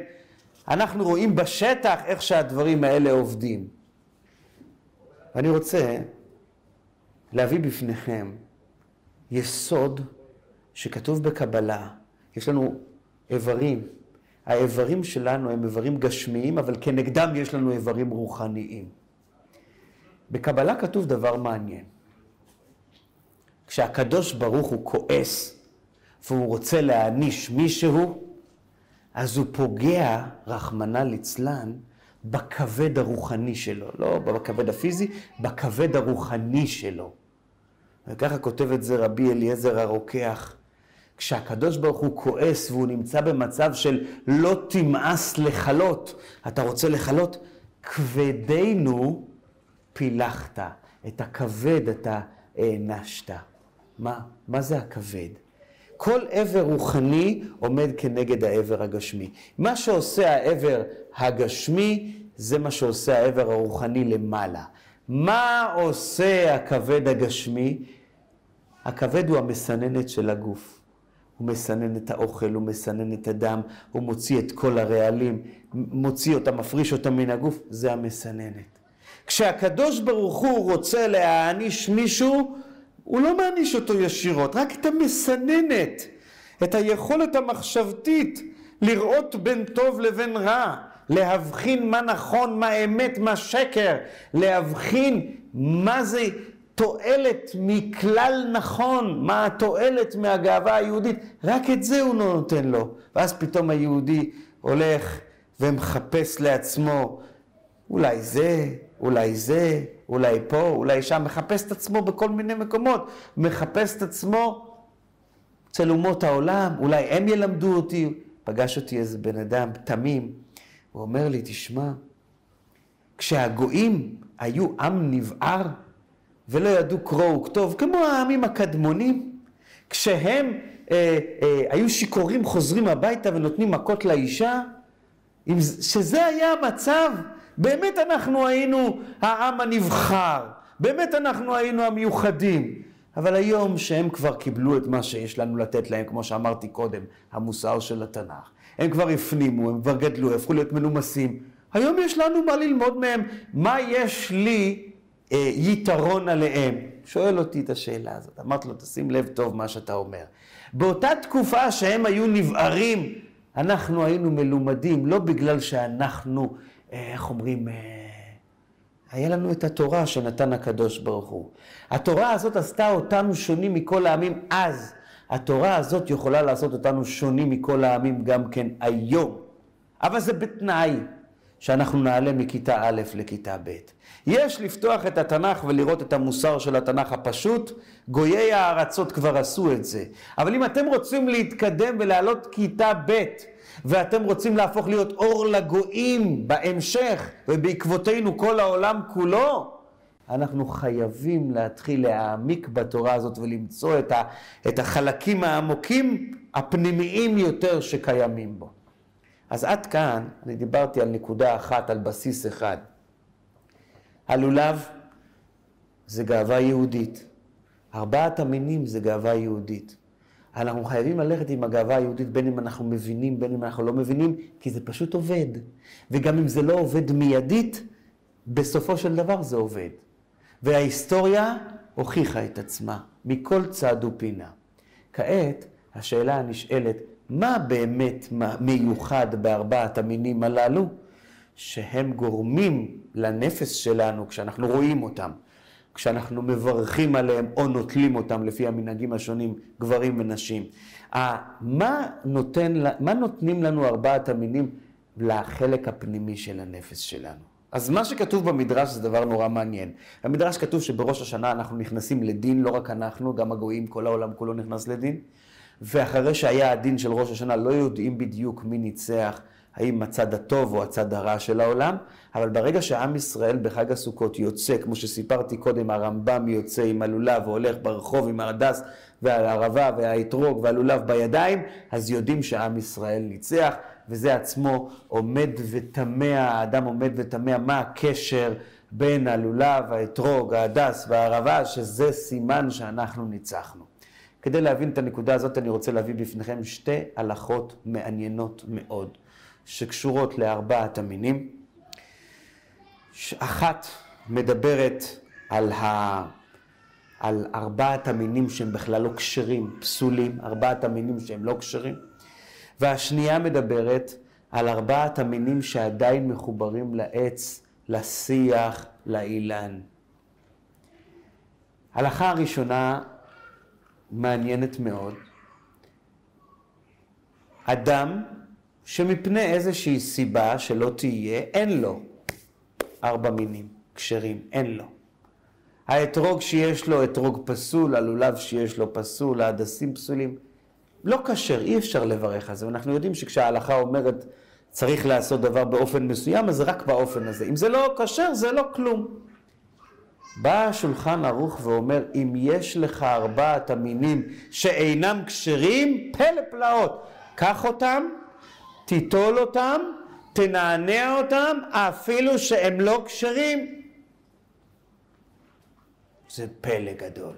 אנחנו רואים בשטח איך שהדברים האלה עובדים. ואני רוצה להביא בפניכם יסוד שכתוב בקבלה. יש לנו איברים. האיברים שלנו הם איברים גשמיים, אבל כנגדם יש לנו איברים רוחניים. בקבלה כתוב דבר מעניין. כשהקדוש ברוך הוא כועס והוא רוצה להעניש מישהו, אז הוא פוגע, רחמנא ליצלן, בכבד הרוחני שלו. לא בכבד הפיזי, בכבד הרוחני שלו. וככה כותב את זה רבי אליעזר הרוקח. כשהקדוש ברוך הוא כועס והוא נמצא במצב של לא תמאס לכלות, אתה רוצה לכלות? כבדנו פילחת, את הכבד אתה הענשת. מה? מה זה הכבד? כל עבר רוחני עומד כנגד העבר הגשמי. מה שעושה העבר הגשמי, זה מה שעושה העבר הרוחני למעלה. מה עושה הכבד הגשמי? הכבד הוא המסננת של הגוף. הוא מסנן את האוכל, הוא מסנן את הדם, הוא מוציא את כל הרעלים, מוציא אותם, מפריש אותם מן הגוף, זה המסננת. כשהקדוש ברוך הוא רוצה להעניש מישהו, הוא לא מעניש אותו ישירות, רק את המסננת, את היכולת המחשבתית לראות בין טוב לבין רע, להבחין מה נכון, מה אמת, מה שקר, להבחין מה זה תועלת מכלל נכון, מה התועלת מהגאווה היהודית, רק את זה הוא לא נותן לו. ואז פתאום היהודי הולך ומחפש לעצמו אולי זה, אולי זה, אולי פה, אולי שם, מחפש את עצמו בכל מיני מקומות, מחפש את עצמו אצל אומות העולם, אולי הם ילמדו אותי. פגש אותי איזה בן אדם תמים, הוא אומר לי, תשמע, כשהגויים היו עם נבער, ולא ידעו קרוא וכתוב, כמו העמים הקדמונים, כשהם אה, אה, היו שיכורים חוזרים הביתה ונותנים מכות לאישה, שזה היה המצב, באמת אנחנו היינו העם הנבחר, באמת אנחנו היינו המיוחדים. אבל היום שהם כבר קיבלו את מה שיש לנו לתת להם, כמו שאמרתי קודם, המוסר של התנ"ך. הם כבר הפנימו, הם כבר גדלו, הפכו להיות מנומסים. היום יש לנו מה ללמוד מהם. מה יש לי יתרון עליהם? שואל אותי את השאלה הזאת. אמרתי לו, תשים לב טוב מה שאתה אומר. באותה תקופה שהם היו נבערים, אנחנו היינו מלומדים, לא בגלל שאנחנו, אה, איך אומרים, אה, היה לנו את התורה שנתן הקדוש ברוך הוא. התורה הזאת עשתה אותנו שונים מכל העמים אז. התורה הזאת יכולה לעשות אותנו שונים מכל העמים גם כן היום. אבל זה בתנאי שאנחנו נעלה מכיתה א' לכיתה ב'. יש לפתוח את התנ"ך ולראות את המוסר של התנ"ך הפשוט, גויי הארצות כבר עשו את זה. אבל אם אתם רוצים להתקדם ולעלות כיתה ב', ואתם רוצים להפוך להיות אור לגויים בהמשך, ובעקבותינו כל העולם כולו, אנחנו חייבים להתחיל להעמיק בתורה הזאת ולמצוא את, ה, את החלקים העמוקים, הפנימיים יותר שקיימים בו. אז עד כאן אני דיברתי על נקודה אחת, על בסיס אחד. הלולב זה גאווה יהודית. ארבעת המינים זה גאווה יהודית. אנחנו חייבים ללכת עם הגאווה היהודית, בין אם אנחנו מבינים, בין אם אנחנו לא מבינים, כי זה פשוט עובד. וגם אם זה לא עובד מיידית, בסופו של דבר זה עובד. וההיסטוריה הוכיחה את עצמה, מכל צד ופינה. כעת, השאלה הנשאלת, מה באמת מיוחד בארבעת המינים הללו, שהם גורמים לנפש שלנו כשאנחנו רואים אותם, כשאנחנו מברכים עליהם או נוטלים אותם לפי המנהגים השונים, גברים ונשים. מה, נותן, מה נותנים לנו ארבעת המינים לחלק הפנימי של הנפש שלנו? אז מה שכתוב במדרש זה דבר נורא מעניין. במדרש כתוב שבראש השנה אנחנו נכנסים לדין, לא רק אנחנו, גם הגויים, כל העולם כולו נכנס לדין. ואחרי שהיה הדין של ראש השנה, לא יודעים בדיוק מי ניצח, האם הצד הטוב או הצד הרע של העולם, אבל ברגע שעם ישראל בחג הסוכות יוצא, כמו שסיפרתי קודם, הרמב"ם יוצא עם הלולב והולך ברחוב עם ההדס והערבה והאתרוג והלולב בידיים, אז יודעים שעם ישראל ניצח, וזה עצמו עומד ותמה, האדם עומד ותמה מה הקשר בין הלולב, האתרוג, ההדס והערבה, שזה סימן שאנחנו ניצחנו. כדי להבין את הנקודה הזאת, אני רוצה להביא בפניכם שתי הלכות מעניינות מאוד, שקשורות לארבעת המינים. אחת מדברת על, ה... על ארבעת המינים שהם בכלל לא כשרים, פסולים, ארבעת המינים שהם לא כשרים. והשנייה מדברת על ארבעת המינים שעדיין מחוברים לעץ, לשיח, לאילן. הלכה הראשונה מעניינת מאוד. אדם שמפני איזושהי סיבה שלא תהיה, אין לו ארבע מינים כשרים, אין לו. האתרוג שיש לו אתרוג פסול, הלולב שיש לו פסול, ההדסים פסולים. לא כשר, אי אפשר לברך על זה. ואנחנו יודעים שכשההלכה אומרת צריך לעשות דבר באופן מסוים, אז רק באופן הזה. אם זה לא כשר, זה לא כלום. בא השולחן ערוך ואומר, אם יש לך ארבעת המינים שאינם כשרים, פלא פלאות. קח אותם, תיטול אותם, תנענע אותם, אפילו שהם לא כשרים. זה פלא גדול.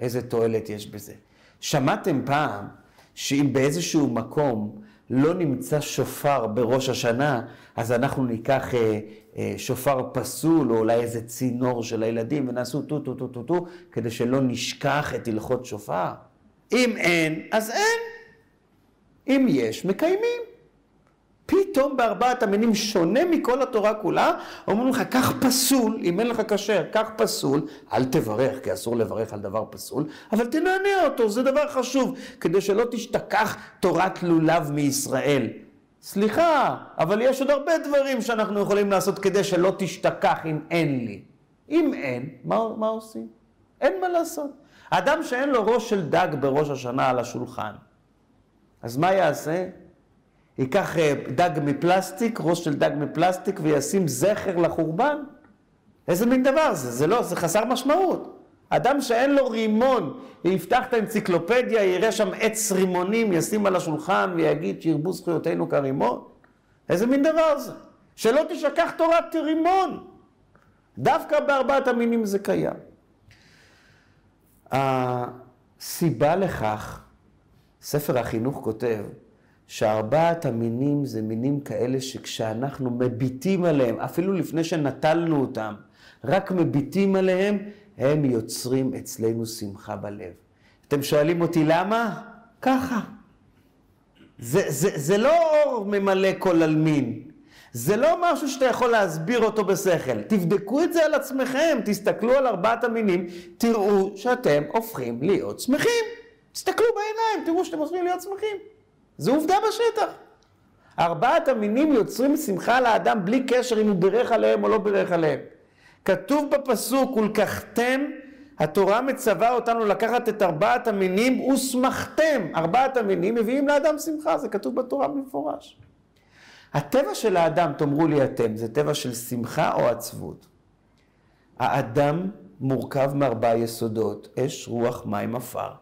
איזה תועלת יש בזה. שמעתם פעם שאם באיזשהו מקום לא נמצא שופר בראש השנה, אז אנחנו ניקח אה, אה, שופר פסול, או אולי איזה צינור של הילדים, ונעשו טו טו טו טו טו, כדי שלא נשכח את הלכות שופר. אם אין, אז אין. אם יש, מקיימים. פתאום בארבעת המינים שונה מכל התורה כולה, אומרים לך, קח פסול, אם אין לך כשר, קח פסול, אל תברך, כי אסור לברך על דבר פסול, אבל תנענע אותו, זה דבר חשוב, כדי שלא תשתכח תורת לולב מישראל. סליחה, אבל יש עוד הרבה דברים שאנחנו יכולים לעשות כדי שלא תשתכח אם אין לי. אם אין, מה, מה עושים? אין מה לעשות. אדם שאין לו ראש של דג בראש השנה על השולחן, אז מה יעשה? ייקח אה, דג מפלסטיק, ראש של דג מפלסטיק, וישים זכר לחורבן? איזה מין דבר זה? זה לא, זה חסר משמעות. אדם שאין לו רימון, יפתח את האנציקלופדיה, יראה שם עץ רימונים, ישים על השולחן ויגיד שירבו זכויותינו כרימון? איזה מין דבר זה? שלא תשכח תורת רימון. דווקא בארבעת המינים זה קיים. הסיבה לכך, ספר החינוך כותב, שארבעת המינים זה מינים כאלה שכשאנחנו מביטים עליהם, אפילו לפני שנטלנו אותם, רק מביטים עליהם, הם יוצרים אצלנו שמחה בלב. אתם שואלים אותי למה? ככה. זה, זה, זה לא אור ממלא כל עלמין. זה לא משהו שאתה יכול להסביר אותו בשכל. תבדקו את זה על עצמכם, תסתכלו על ארבעת המינים, תראו שאתם הופכים להיות שמחים. תסתכלו בעיניים, תראו שאתם הופכים להיות שמחים. זו עובדה בשטח. ארבעת המינים יוצרים שמחה לאדם בלי קשר אם הוא בירך עליהם או לא בירך עליהם. כתוב בפסוק, ולקחתם, התורה מצווה אותנו לקחת את ארבעת המינים ושמחתם. ארבעת המינים מביאים לאדם שמחה, זה כתוב בתורה במפורש. הטבע של האדם, תאמרו לי אתם, זה טבע של שמחה או עצבות? האדם מורכב מארבעה יסודות, אש, רוח, מים, עפר.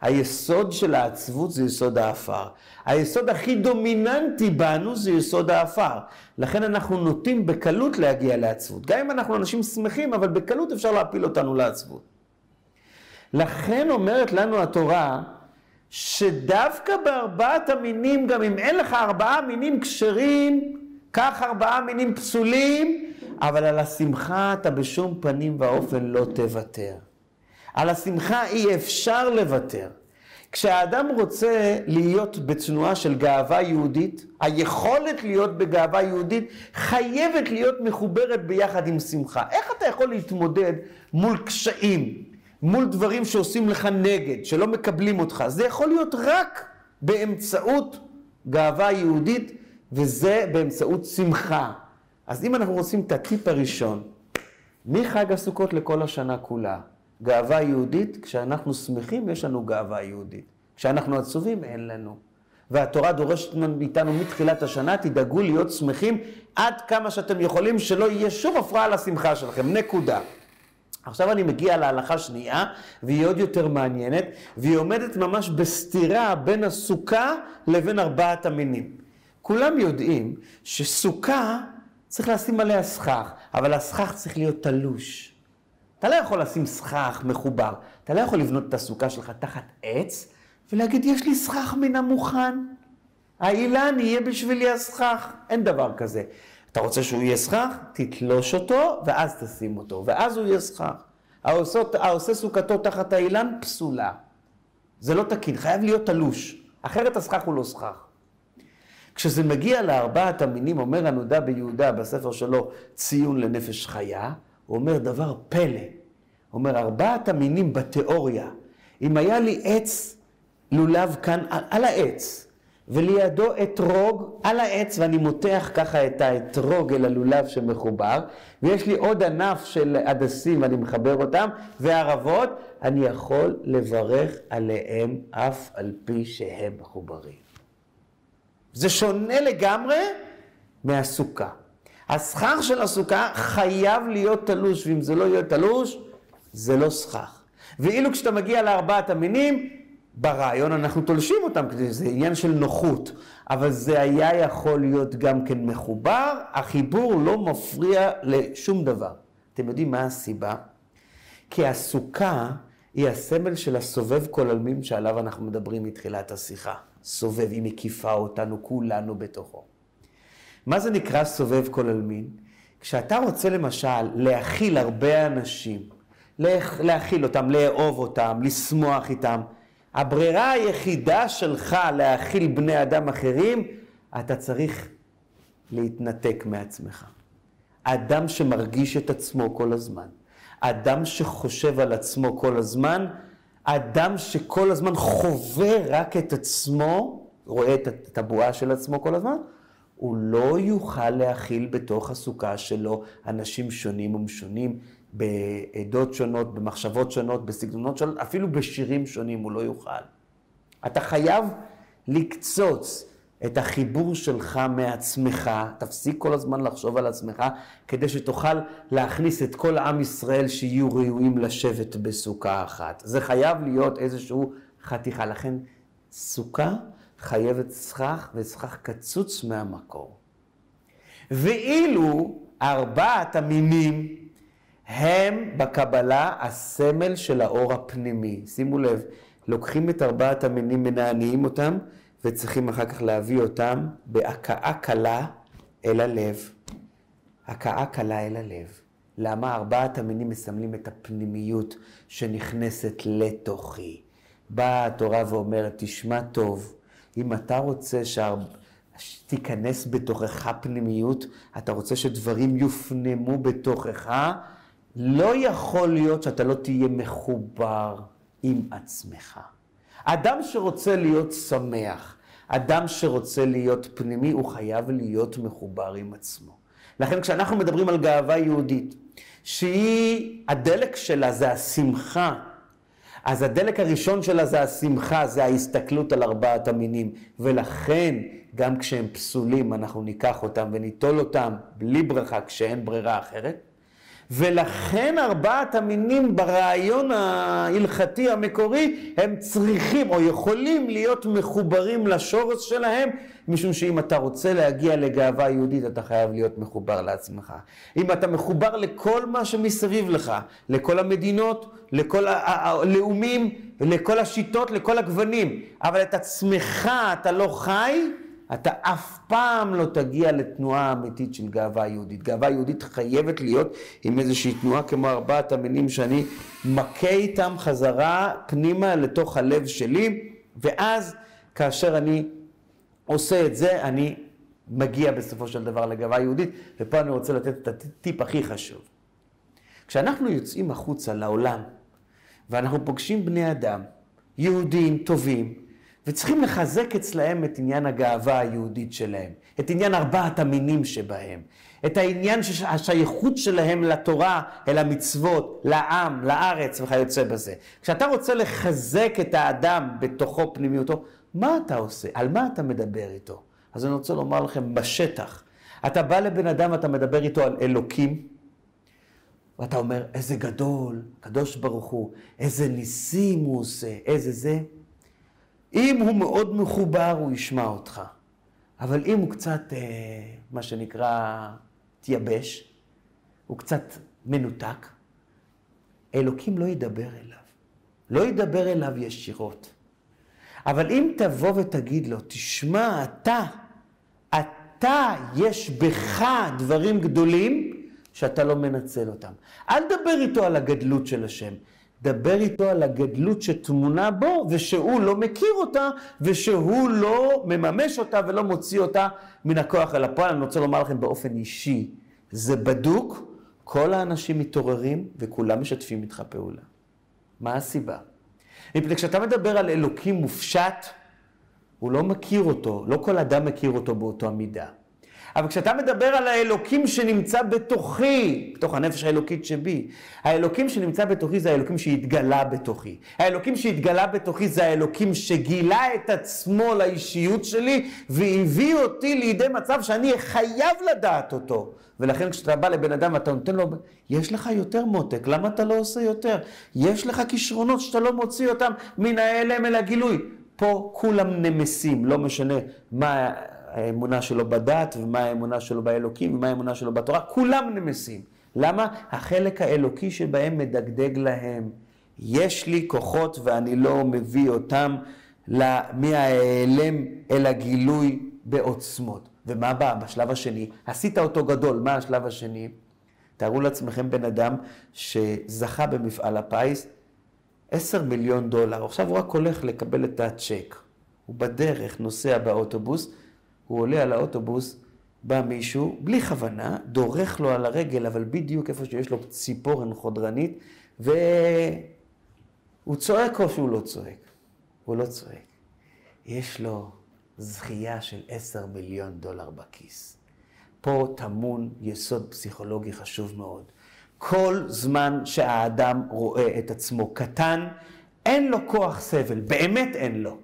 היסוד של העצבות זה יסוד האפר. היסוד הכי דומיננטי בנו זה יסוד האפר. לכן אנחנו נוטים בקלות להגיע לעצבות. גם אם אנחנו אנשים שמחים, אבל בקלות אפשר להפיל אותנו לעצבות. לכן אומרת לנו התורה, שדווקא בארבעת המינים, גם אם אין לך ארבעה מינים כשרים, קח ארבעה מינים פסולים, אבל על השמחה אתה בשום פנים ואופן לא תוותר. על השמחה אי אפשר לוותר. כשהאדם רוצה להיות בתנועה של גאווה יהודית, היכולת להיות בגאווה יהודית חייבת להיות מחוברת ביחד עם שמחה. איך אתה יכול להתמודד מול קשיים, מול דברים שעושים לך נגד, שלא מקבלים אותך? זה יכול להיות רק באמצעות גאווה יהודית, וזה באמצעות שמחה. אז אם אנחנו רוצים את הטיפ הראשון, מחג הסוכות לכל השנה כולה, גאווה יהודית, כשאנחנו שמחים יש לנו גאווה יהודית. כשאנחנו עצובים אין לנו. והתורה דורשת מאיתנו מתחילת השנה, תדאגו להיות שמחים עד כמה שאתם יכולים, שלא יהיה שום הפרעה לשמחה שלכם. נקודה. עכשיו אני מגיע להלכה שנייה, והיא עוד יותר מעניינת, והיא עומדת ממש בסתירה בין הסוכה לבין ארבעת המינים. כולם יודעים שסוכה צריך לשים עליה סכך, אבל הסכך צריך להיות תלוש. אתה לא יכול לשים סכך מחובר. אתה לא יכול לבנות את הסוכה שלך תחת עץ ולהגיד, יש לי סכך מן המוכן. האילן יהיה בשבילי הסכך. אין דבר כזה. אתה רוצה שהוא יהיה סכך? תתלוש אותו ואז תשים אותו, ואז הוא יהיה סכך. העושה, העושה סוכתו תחת האילן פסולה. זה לא תקין, חייב להיות תלוש. אחרת הסכך הוא לא סכך. כשזה מגיע לארבעת המינים, אומר הנודע ביהודה בספר שלו ציון לנפש חיה, הוא אומר דבר פלא. הוא אומר, ארבעת המינים בתיאוריה, אם היה לי עץ לולב כאן על העץ, ולידו אתרוג על העץ, ואני מותח ככה את האתרוג אל הלולב שמחובר, ויש לי עוד ענף של הדסים, אני מחבר אותם, וערבות, אני יכול לברך עליהם אף על פי שהם מחוברים. זה שונה לגמרי מהסוכה. הסכך של הסוכה חייב להיות תלוש, ואם זה לא יהיה תלוש, זה לא סכך. ואילו כשאתה מגיע לארבעת המינים, ברעיון אנחנו תולשים אותם, כי זה עניין של נוחות, אבל זה היה יכול להיות גם כן מחובר, החיבור לא מפריע לשום דבר. אתם יודעים מה הסיבה? כי הסוכה היא הסמל של הסובב כל עלמים שעליו אנחנו מדברים מתחילת השיחה. סובב, היא מקיפה אותנו כולנו בתוכו. מה זה נקרא סובב כל עלמין? כשאתה רוצה למשל להכיל הרבה אנשים, להכיל אותם, לאהוב אותם, לשמוח איתם, הברירה היחידה שלך להכיל בני אדם אחרים, אתה צריך להתנתק מעצמך. אדם שמרגיש את עצמו כל הזמן, אדם שחושב על עצמו כל הזמן, אדם שכל הזמן חווה רק את עצמו, רואה את הבועה של עצמו כל הזמן, הוא לא יוכל להכיל בתוך הסוכה שלו אנשים שונים ומשונים, בעדות שונות, במחשבות שונות, בסגנונות שונות, אפילו בשירים שונים הוא לא יוכל. אתה חייב לקצוץ את החיבור שלך מעצמך, תפסיק כל הזמן לחשוב על עצמך, כדי שתוכל להכניס את כל עם ישראל שיהיו ראויים לשבת בסוכה אחת. זה חייב להיות איזשהו חתיכה. לכן סוכה חייבת סכך, וסכך קצוץ מהמקור. ואילו ארבעת המינים הם בקבלה הסמל של האור הפנימי. שימו לב, לוקחים את ארבעת המינים, מנענעים אותם, וצריכים אחר כך להביא אותם בהכאה קלה אל הלב. הכאה קלה אל הלב. למה? ארבעת המינים מסמלים את הפנימיות שנכנסת לתוכי. באה התורה ואומרת, תשמע טוב, אם אתה רוצה שתיכנס בתוכך פנימיות, אתה רוצה שדברים יופנמו בתוכך, לא יכול להיות שאתה לא תהיה מחובר עם עצמך. אדם שרוצה להיות שמח, אדם שרוצה להיות פנימי, הוא חייב להיות מחובר עם עצמו. לכן כשאנחנו מדברים על גאווה יהודית, שהיא, הדלק שלה זה השמחה, אז הדלק הראשון שלה זה השמחה, זה ההסתכלות על ארבעת המינים. ולכן, גם כשהם פסולים, אנחנו ניקח אותם וניטול אותם בלי ברכה, כשאין ברירה אחרת. ולכן ארבעת המינים ברעיון ההלכתי המקורי הם צריכים או יכולים להיות מחוברים לשורש שלהם משום שאם אתה רוצה להגיע לגאווה יהודית אתה חייב להיות מחובר לעצמך. אם אתה מחובר לכל מה שמסביב לך, לכל המדינות, לכל הלאומים, לכל השיטות, לכל הגוונים, אבל את עצמך אתה לא חי, אתה אף פעם לא תגיע לתנועה אמיתית של גאווה יהודית. גאווה יהודית חייבת להיות עם איזושהי תנועה כמו ארבעת המינים שאני מכה איתם חזרה פנימה לתוך הלב שלי, ואז כאשר אני עושה את זה, אני מגיע בסופו של דבר לגאווה יהודית, ופה אני רוצה לתת את הטיפ הכי חשוב. כשאנחנו יוצאים החוצה לעולם, ואנחנו פוגשים בני אדם, יהודים טובים, וצריכים לחזק אצלהם את עניין הגאווה היהודית שלהם, את עניין ארבעת המינים שבהם, את העניין של השייכות שלהם לתורה, אל המצוות, לעם, לארץ וכיוצא בזה. כשאתה רוצה לחזק את האדם בתוכו פנימיותו, מה אתה עושה? על מה אתה מדבר איתו? אז אני רוצה לומר לכם, בשטח, אתה בא לבן אדם ואתה מדבר איתו על אלוקים, ואתה אומר, איזה גדול, קדוש ברוך הוא, איזה ניסים הוא עושה, איזה זה. אם הוא מאוד מחובר, הוא ישמע אותך. אבל אם הוא קצת, אה, מה שנקרא, תייבש, הוא קצת מנותק, אלוקים לא ידבר אליו. לא ידבר אליו ישירות. אבל אם תבוא ותגיד לו, תשמע, אתה, אתה, יש בך דברים גדולים שאתה לא מנצל אותם. אל תדבר איתו על הגדלות של השם. דבר איתו על הגדלות שטמונה בו, ושהוא לא מכיר אותה, ושהוא לא מממש אותה ולא מוציא אותה מן הכוח אל הפועל. אני רוצה לומר לכם באופן אישי, זה בדוק, כל האנשים מתעוררים וכולם משתפים איתך פעולה. מה הסיבה? מפני כשאתה מדבר על אלוקים מופשט, הוא לא מכיר אותו, לא כל אדם מכיר אותו באותו המידה. אבל כשאתה מדבר על האלוקים שנמצא בתוכי, בתוך הנפש האלוקית שבי, האלוקים שנמצא בתוכי זה האלוקים שהתגלה בתוכי. האלוקים שהתגלה בתוכי זה האלוקים שגילה את עצמו לאישיות שלי והביא אותי לידי מצב שאני חייב לדעת אותו. ולכן כשאתה בא לבן אדם ואתה נותן לו, יש לך יותר מותק, למה אתה לא עושה יותר? יש לך כישרונות שאתה לא מוציא אותם מן ההלם אל הגילוי. פה כולם נמסים, לא משנה מה האמונה שלו בדת, ומה האמונה שלו באלוקים, ומה האמונה שלו בתורה, כולם נמסים. למה? החלק האלוקי שבהם מדגדג להם. יש לי כוחות ואני לא מביא אותם מההיעלם אל הגילוי בעוצמות. ומה בא בשלב השני? עשית אותו גדול, מה השלב השני? תארו לעצמכם בן אדם שזכה במפעל הפיס, עשר מיליון דולר, עכשיו הוא רק הולך לקבל את הצ'ק. הוא בדרך נוסע באוטובוס, הוא עולה על האוטובוס, בא מישהו, בלי כוונה, דורך לו על הרגל, אבל בדיוק איפה שיש לו ציפורן חודרנית, והוא צועק או שהוא לא צועק? הוא לא צועק. יש לו זכייה של עשר מיליון דולר בכיס. פה טמון יסוד פסיכולוגי חשוב מאוד. כל זמן שהאדם רואה את עצמו קטן, אין לו כוח סבל, באמת אין לו.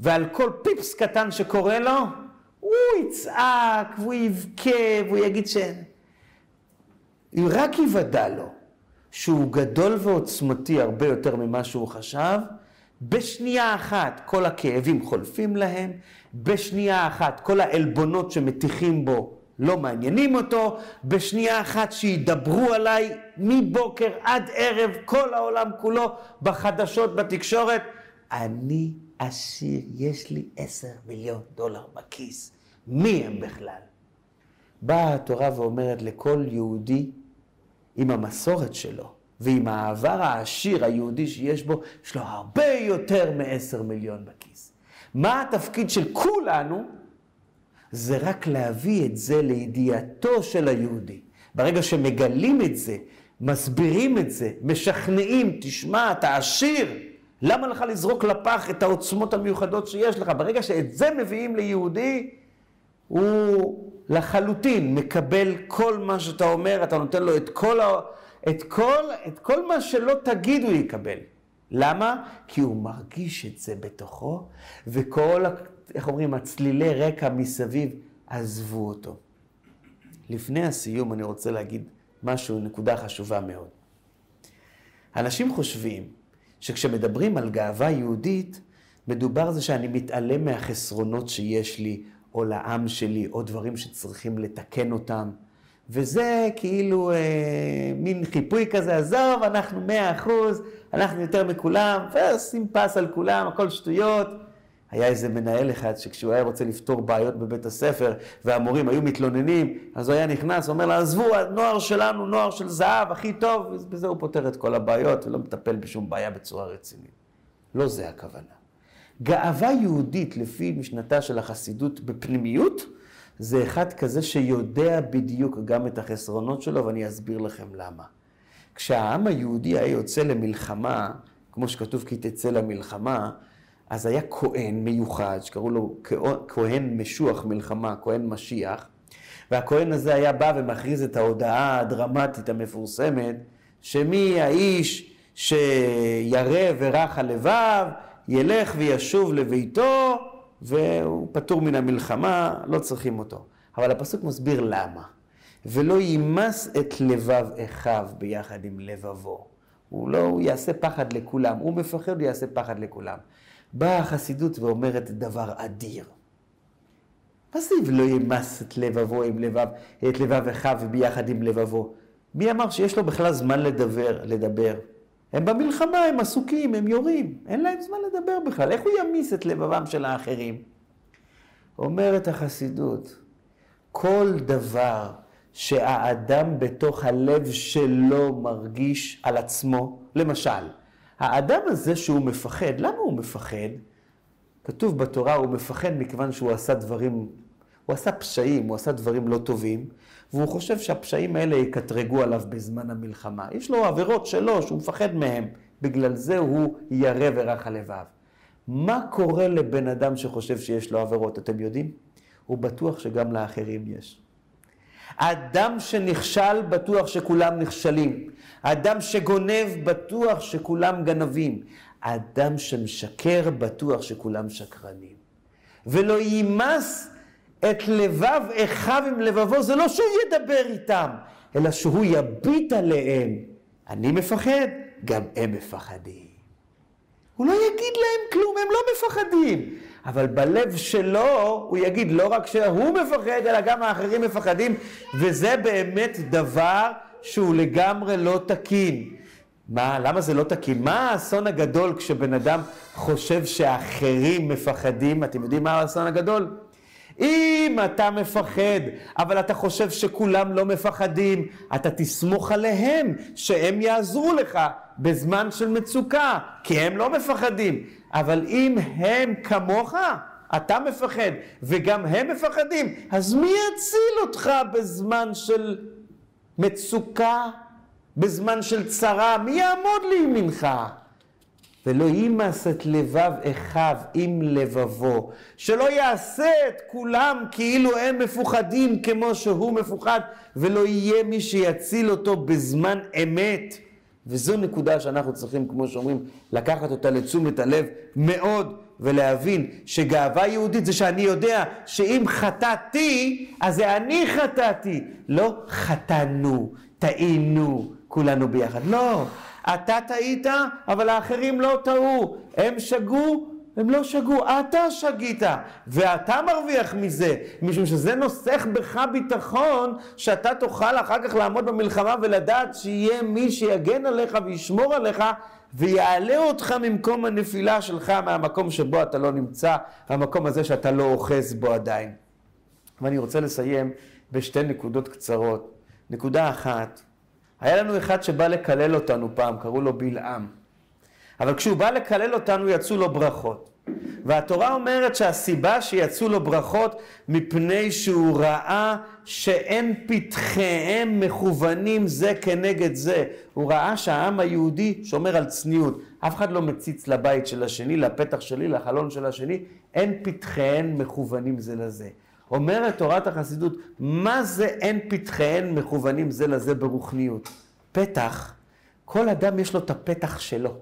ועל כל פיפס קטן שקורה לו, הוא יצעק, והוא יבכה, והוא יגיד ש... אם רק יוודע לו שהוא גדול ועוצמתי הרבה יותר ממה שהוא חשב, בשנייה אחת כל הכאבים חולפים להם, בשנייה אחת כל העלבונות שמטיחים בו לא מעניינים אותו, בשנייה אחת שידברו עליי מבוקר עד ערב, כל העולם כולו, בחדשות, בתקשורת, אני עשיר, יש לי עשר מיליון דולר בכיס. מי הם בכלל? באה התורה ואומרת לכל יהודי, עם המסורת שלו ועם העבר העשיר היהודי שיש בו, יש לו הרבה יותר מעשר מיליון בכיס. מה התפקיד של כולנו? זה רק להביא את זה לידיעתו של היהודי. ברגע שמגלים את זה, מסבירים את זה, משכנעים, תשמע, אתה עשיר, למה לך לזרוק לפח את העוצמות המיוחדות שיש לך? ברגע שאת זה מביאים ליהודי, הוא לחלוטין מקבל כל מה שאתה אומר, אתה נותן לו את כל, ה... את כל, את כל מה שלא תגיד הוא יקבל. למה? כי הוא מרגיש את זה בתוכו, וכל, איך אומרים, הצלילי רקע מסביב עזבו אותו. לפני הסיום אני רוצה להגיד משהו, נקודה חשובה מאוד. אנשים חושבים שכשמדברים על גאווה יהודית, מדובר זה שאני מתעלם מהחסרונות שיש לי, או לעם שלי, או דברים שצריכים לתקן אותם. וזה כאילו אה, מין חיפוי כזה, עזוב, אנחנו מאה אחוז, אנחנו יותר מכולם, ועושים פס על כולם, הכל שטויות. היה איזה מנהל אחד שכשהוא היה רוצה לפתור בעיות בבית הספר והמורים היו מתלוננים, אז הוא היה נכנס, אומר לה, עזבו, הנוער שלנו נוער של זהב, הכי טוב, ובזה הוא פותר את כל הבעיות ולא מטפל בשום בעיה בצורה רצינית. לא זה הכוונה. גאווה יהודית לפי משנתה של החסידות בפנימיות, זה אחד כזה שיודע בדיוק גם את החסרונות שלו, ואני אסביר לכם למה. כשהעם היהודי היה יוצא למלחמה, כמו שכתוב כי תצא למלחמה, אז היה כהן מיוחד, שקראו לו כהן משוח מלחמה, כהן משיח, והכהן הזה היה בא ומכריז את ההודעה הדרמטית המפורסמת, שמי האיש שירא ורך הלבב, ילך וישוב לביתו, והוא פטור מן המלחמה, לא צריכים אותו. אבל הפסוק מסביר למה. ולא יימס את לבב אחיו ביחד עם לבבו. הוא לא, הוא יעשה פחד לכולם. הוא מפחד, הוא יעשה פחד לכולם. באה החסידות ואומרת דבר אדיר. מה זה לא ימס את לבבו עם לבב, את לבב אחיו ביחד עם לבבו? מי אמר שיש לו בכלל זמן לדבר, לדבר? הם במלחמה, הם עסוקים, הם יורים, אין להם זמן לדבר בכלל. איך הוא ימיס את לבבם של האחרים? אומרת החסידות, כל דבר שהאדם בתוך הלב שלו מרגיש על עצמו, למשל, האדם הזה שהוא מפחד, למה הוא מפחד? כתוב בתורה, הוא מפחד מכיוון שהוא עשה דברים, הוא עשה פשעים, הוא עשה דברים לא טובים, והוא חושב שהפשעים האלה יקטרגו עליו בזמן המלחמה. יש לו עבירות שלו שהוא מפחד מהם, בגלל זה הוא ירא ורך הלבב. מה קורה לבן אדם שחושב שיש לו עבירות, אתם יודעים? הוא בטוח שגם לאחרים יש. אדם שנכשל, בטוח שכולם נכשלים. אדם שגונב, בטוח שכולם גנבים. אדם שמשקר, בטוח שכולם שקרנים. ולא יימס את לבב אחיו עם לבבו, זה לא שהוא ידבר איתם, אלא שהוא יביט עליהם. אני מפחד, גם הם מפחדים. הוא לא יגיד להם כלום, הם לא מפחדים. אבל בלב שלו הוא יגיד לא רק שהוא מפחד, אלא גם האחרים מפחדים, וזה באמת דבר שהוא לגמרי לא תקין. מה, למה זה לא תקין? מה האסון הגדול כשבן אדם חושב שאחרים מפחדים? אתם יודעים מה האסון הגדול? אם אתה מפחד, אבל אתה חושב שכולם לא מפחדים, אתה תסמוך עליהם שהם יעזרו לך בזמן של מצוקה, כי הם לא מפחדים. אבל אם הם כמוך, אתה מפחד, וגם הם מפחדים, אז מי יציל אותך בזמן של מצוקה, בזמן של צרה? מי יעמוד לימינך? ולא יימס את לבב אחיו עם לבבו, שלא יעשה את כולם כאילו הם מפוחדים כמו שהוא מפוחד, ולא יהיה מי שיציל אותו בזמן אמת. וזו נקודה שאנחנו צריכים, כמו שאומרים, לקחת אותה לתשומת הלב מאוד, ולהבין שגאווה יהודית זה שאני יודע שאם חטאתי, אז זה אני חטאתי. לא חטאנו, טעינו, כולנו ביחד. לא. אתה טעית, אבל האחרים לא טעו. הם שגו, הם לא שגו, אתה שגית, ואתה מרוויח מזה, משום שזה נוסך בך ביטחון, שאתה תוכל אחר כך לעמוד במלחמה ולדעת שיהיה מי שיגן עליך וישמור עליך, ויעלה אותך ממקום הנפילה שלך, מהמקום שבו אתה לא נמצא, המקום הזה שאתה לא אוחז בו עדיין. ואני רוצה לסיים בשתי נקודות קצרות. נקודה אחת, היה לנו אחד שבא לקלל אותנו פעם, קראו לו בלעם. אבל כשהוא בא לקלל אותנו יצאו לו ברכות. והתורה אומרת שהסיבה שיצאו לו ברכות מפני שהוא ראה שאין פתחיהם מכוונים זה כנגד זה. הוא ראה שהעם היהודי שומר על צניעות. אף אחד לא מציץ לבית של השני, לפתח שלי, לחלון של השני, אין פתחיהם מכוונים זה לזה. אומרת תורת החסידות, מה זה אין פתחיהם מכוונים זה לזה ברוחניות? פתח, כל אדם יש לו את הפתח שלו.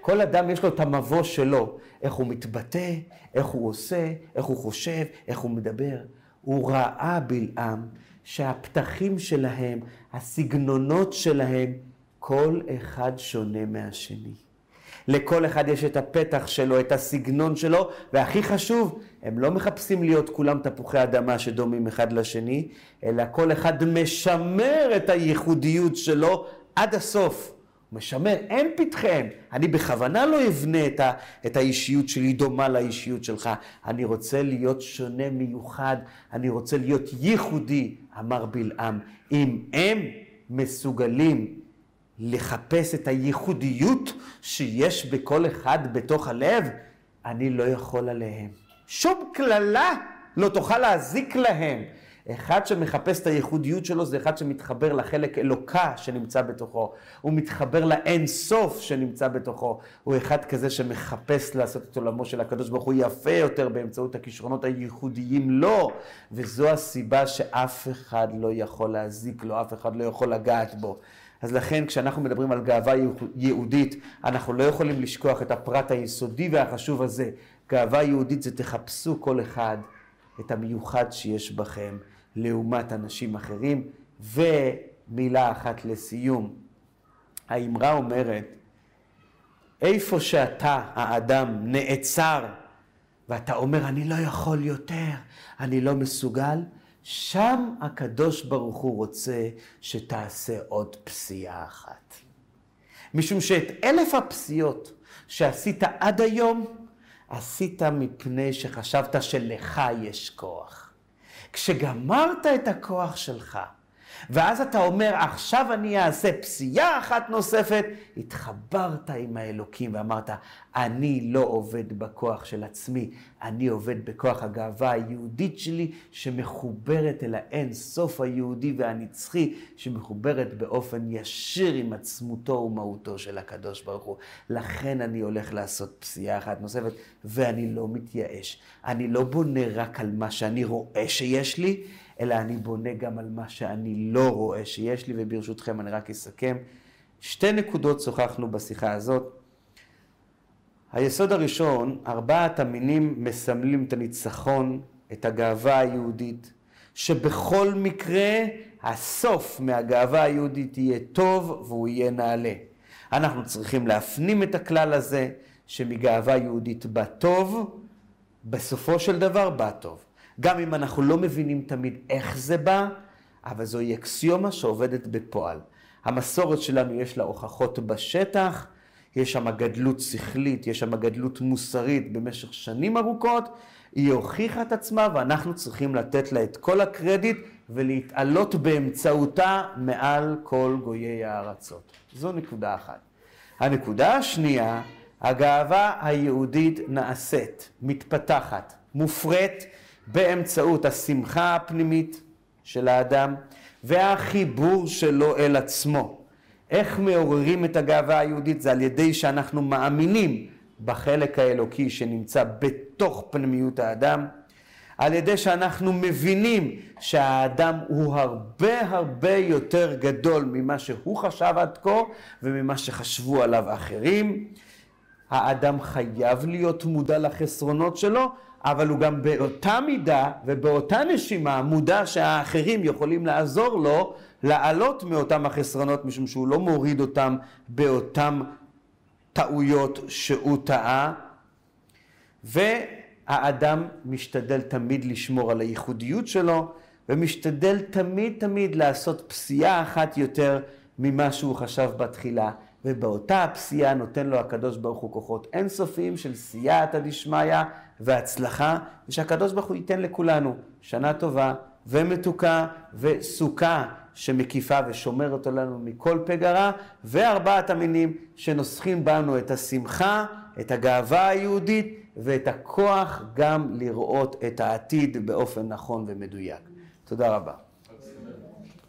כל אדם יש לו את המבוא שלו, איך הוא מתבטא, איך הוא עושה, איך הוא חושב, איך הוא מדבר. הוא ראה בלעם שהפתחים שלהם, הסגנונות שלהם, כל אחד שונה מהשני. לכל אחד יש את הפתח שלו, את הסגנון שלו, והכי חשוב, הם לא מחפשים להיות כולם תפוחי אדמה שדומים אחד לשני, אלא כל אחד משמר את הייחודיות שלו עד הסוף. משמר, אין פתחיהם. אני בכוונה לא אבנה את, ה, את האישיות שלי דומה לאישיות שלך. אני רוצה להיות שונה, מיוחד, אני רוצה להיות ייחודי, אמר בלעם. אם הם מסוגלים לחפש את הייחודיות שיש בכל אחד בתוך הלב, אני לא יכול עליהם. שום קללה לא תוכל להזיק להם. אחד שמחפש את הייחודיות שלו זה אחד שמתחבר לחלק אלוקה שנמצא בתוכו. הוא מתחבר לאין סוף שנמצא בתוכו. הוא אחד כזה שמחפש לעשות את עולמו של הקדוש ברוך הוא יפה יותר באמצעות הכישרונות הייחודיים לו. וזו הסיבה שאף אחד לא יכול להזיק לו, אף אחד לא יכול לגעת בו. אז לכן כשאנחנו מדברים על גאווה יהודית, אנחנו לא יכולים לשכוח את הפרט היסודי והחשוב הזה. גאווה יהודית זה תחפשו כל אחד את המיוחד שיש בכם. לעומת אנשים אחרים. ומילה אחת לסיום, האמרה אומרת, איפה שאתה, האדם, נעצר, ואתה אומר, אני לא יכול יותר, אני לא מסוגל, שם הקדוש ברוך הוא רוצה שתעשה עוד פסיעה אחת. משום שאת אלף הפסיעות שעשית עד היום, עשית מפני שחשבת שלך יש כוח. כשגמרת את הכוח שלך, ואז אתה אומר, עכשיו אני אעשה פסיעה אחת נוספת, התחברת עם האלוקים ואמרת, אני לא עובד בכוח של עצמי, אני עובד בכוח הגאווה היהודית שלי, שמחוברת אל האין סוף היהודי והנצחי, שמחוברת באופן ישיר עם עצמותו ומהותו של הקדוש ברוך הוא. לכן אני הולך לעשות פסיעה אחת נוספת, ואני לא מתייאש. אני לא בונה רק על מה שאני רואה שיש לי, אלא אני בונה גם על מה שאני לא רואה שיש לי, וברשותכם אני רק אסכם. שתי נקודות שוחחנו בשיחה הזאת. היסוד הראשון, ארבעת המינים מסמלים את הניצחון, את הגאווה היהודית, שבכל מקרה הסוף מהגאווה היהודית יהיה טוב והוא יהיה נעלה. אנחנו צריכים להפנים את הכלל הזה, שמגאווה יהודית בא טוב, בסופו של דבר בא טוב. גם אם אנחנו לא מבינים תמיד איך זה בא, אבל זוהי אקסיומה שעובדת בפועל. המסורת שלנו יש לה הוכחות בשטח, יש שם גדלות שכלית, יש שם גדלות מוסרית במשך שנים ארוכות, היא הוכיחה את עצמה ואנחנו צריכים לתת לה את כל הקרדיט ולהתעלות באמצעותה מעל כל גויי הארצות. זו נקודה אחת. הנקודה השנייה, הגאווה היהודית נעשית, מתפתחת, מופרית באמצעות השמחה הפנימית של האדם והחיבור שלו אל עצמו. איך מעוררים את הגאווה היהודית? זה על ידי שאנחנו מאמינים בחלק האלוקי שנמצא בתוך פנימיות האדם, על ידי שאנחנו מבינים שהאדם הוא הרבה הרבה יותר גדול ממה שהוא חשב עד כה וממה שחשבו עליו אחרים. האדם חייב להיות מודע לחסרונות שלו, אבל הוא גם באותה מידה ובאותה נשימה מודע שהאחרים יכולים לעזור לו לעלות מאותם החסרונות משום שהוא לא מוריד אותם באותם טעויות שהוא טעה. והאדם משתדל תמיד לשמור על הייחודיות שלו ומשתדל תמיד תמיד לעשות פסיעה אחת יותר ממה שהוא חשב בתחילה. ובאותה הפסיעה נותן לו הקדוש ברוך הוא כוחות אינסופיים של סייעתא דשמיא והצלחה, ושהקדוש ברוך הוא ייתן לכולנו שנה טובה ומתוקה וסוכה שמקיפה ושומרת אותנו מכל פגרה, וארבעת המינים שנוסחים בנו את השמחה, את הגאווה היהודית ואת הכוח גם לראות את העתיד באופן נכון ומדויק. תודה רבה.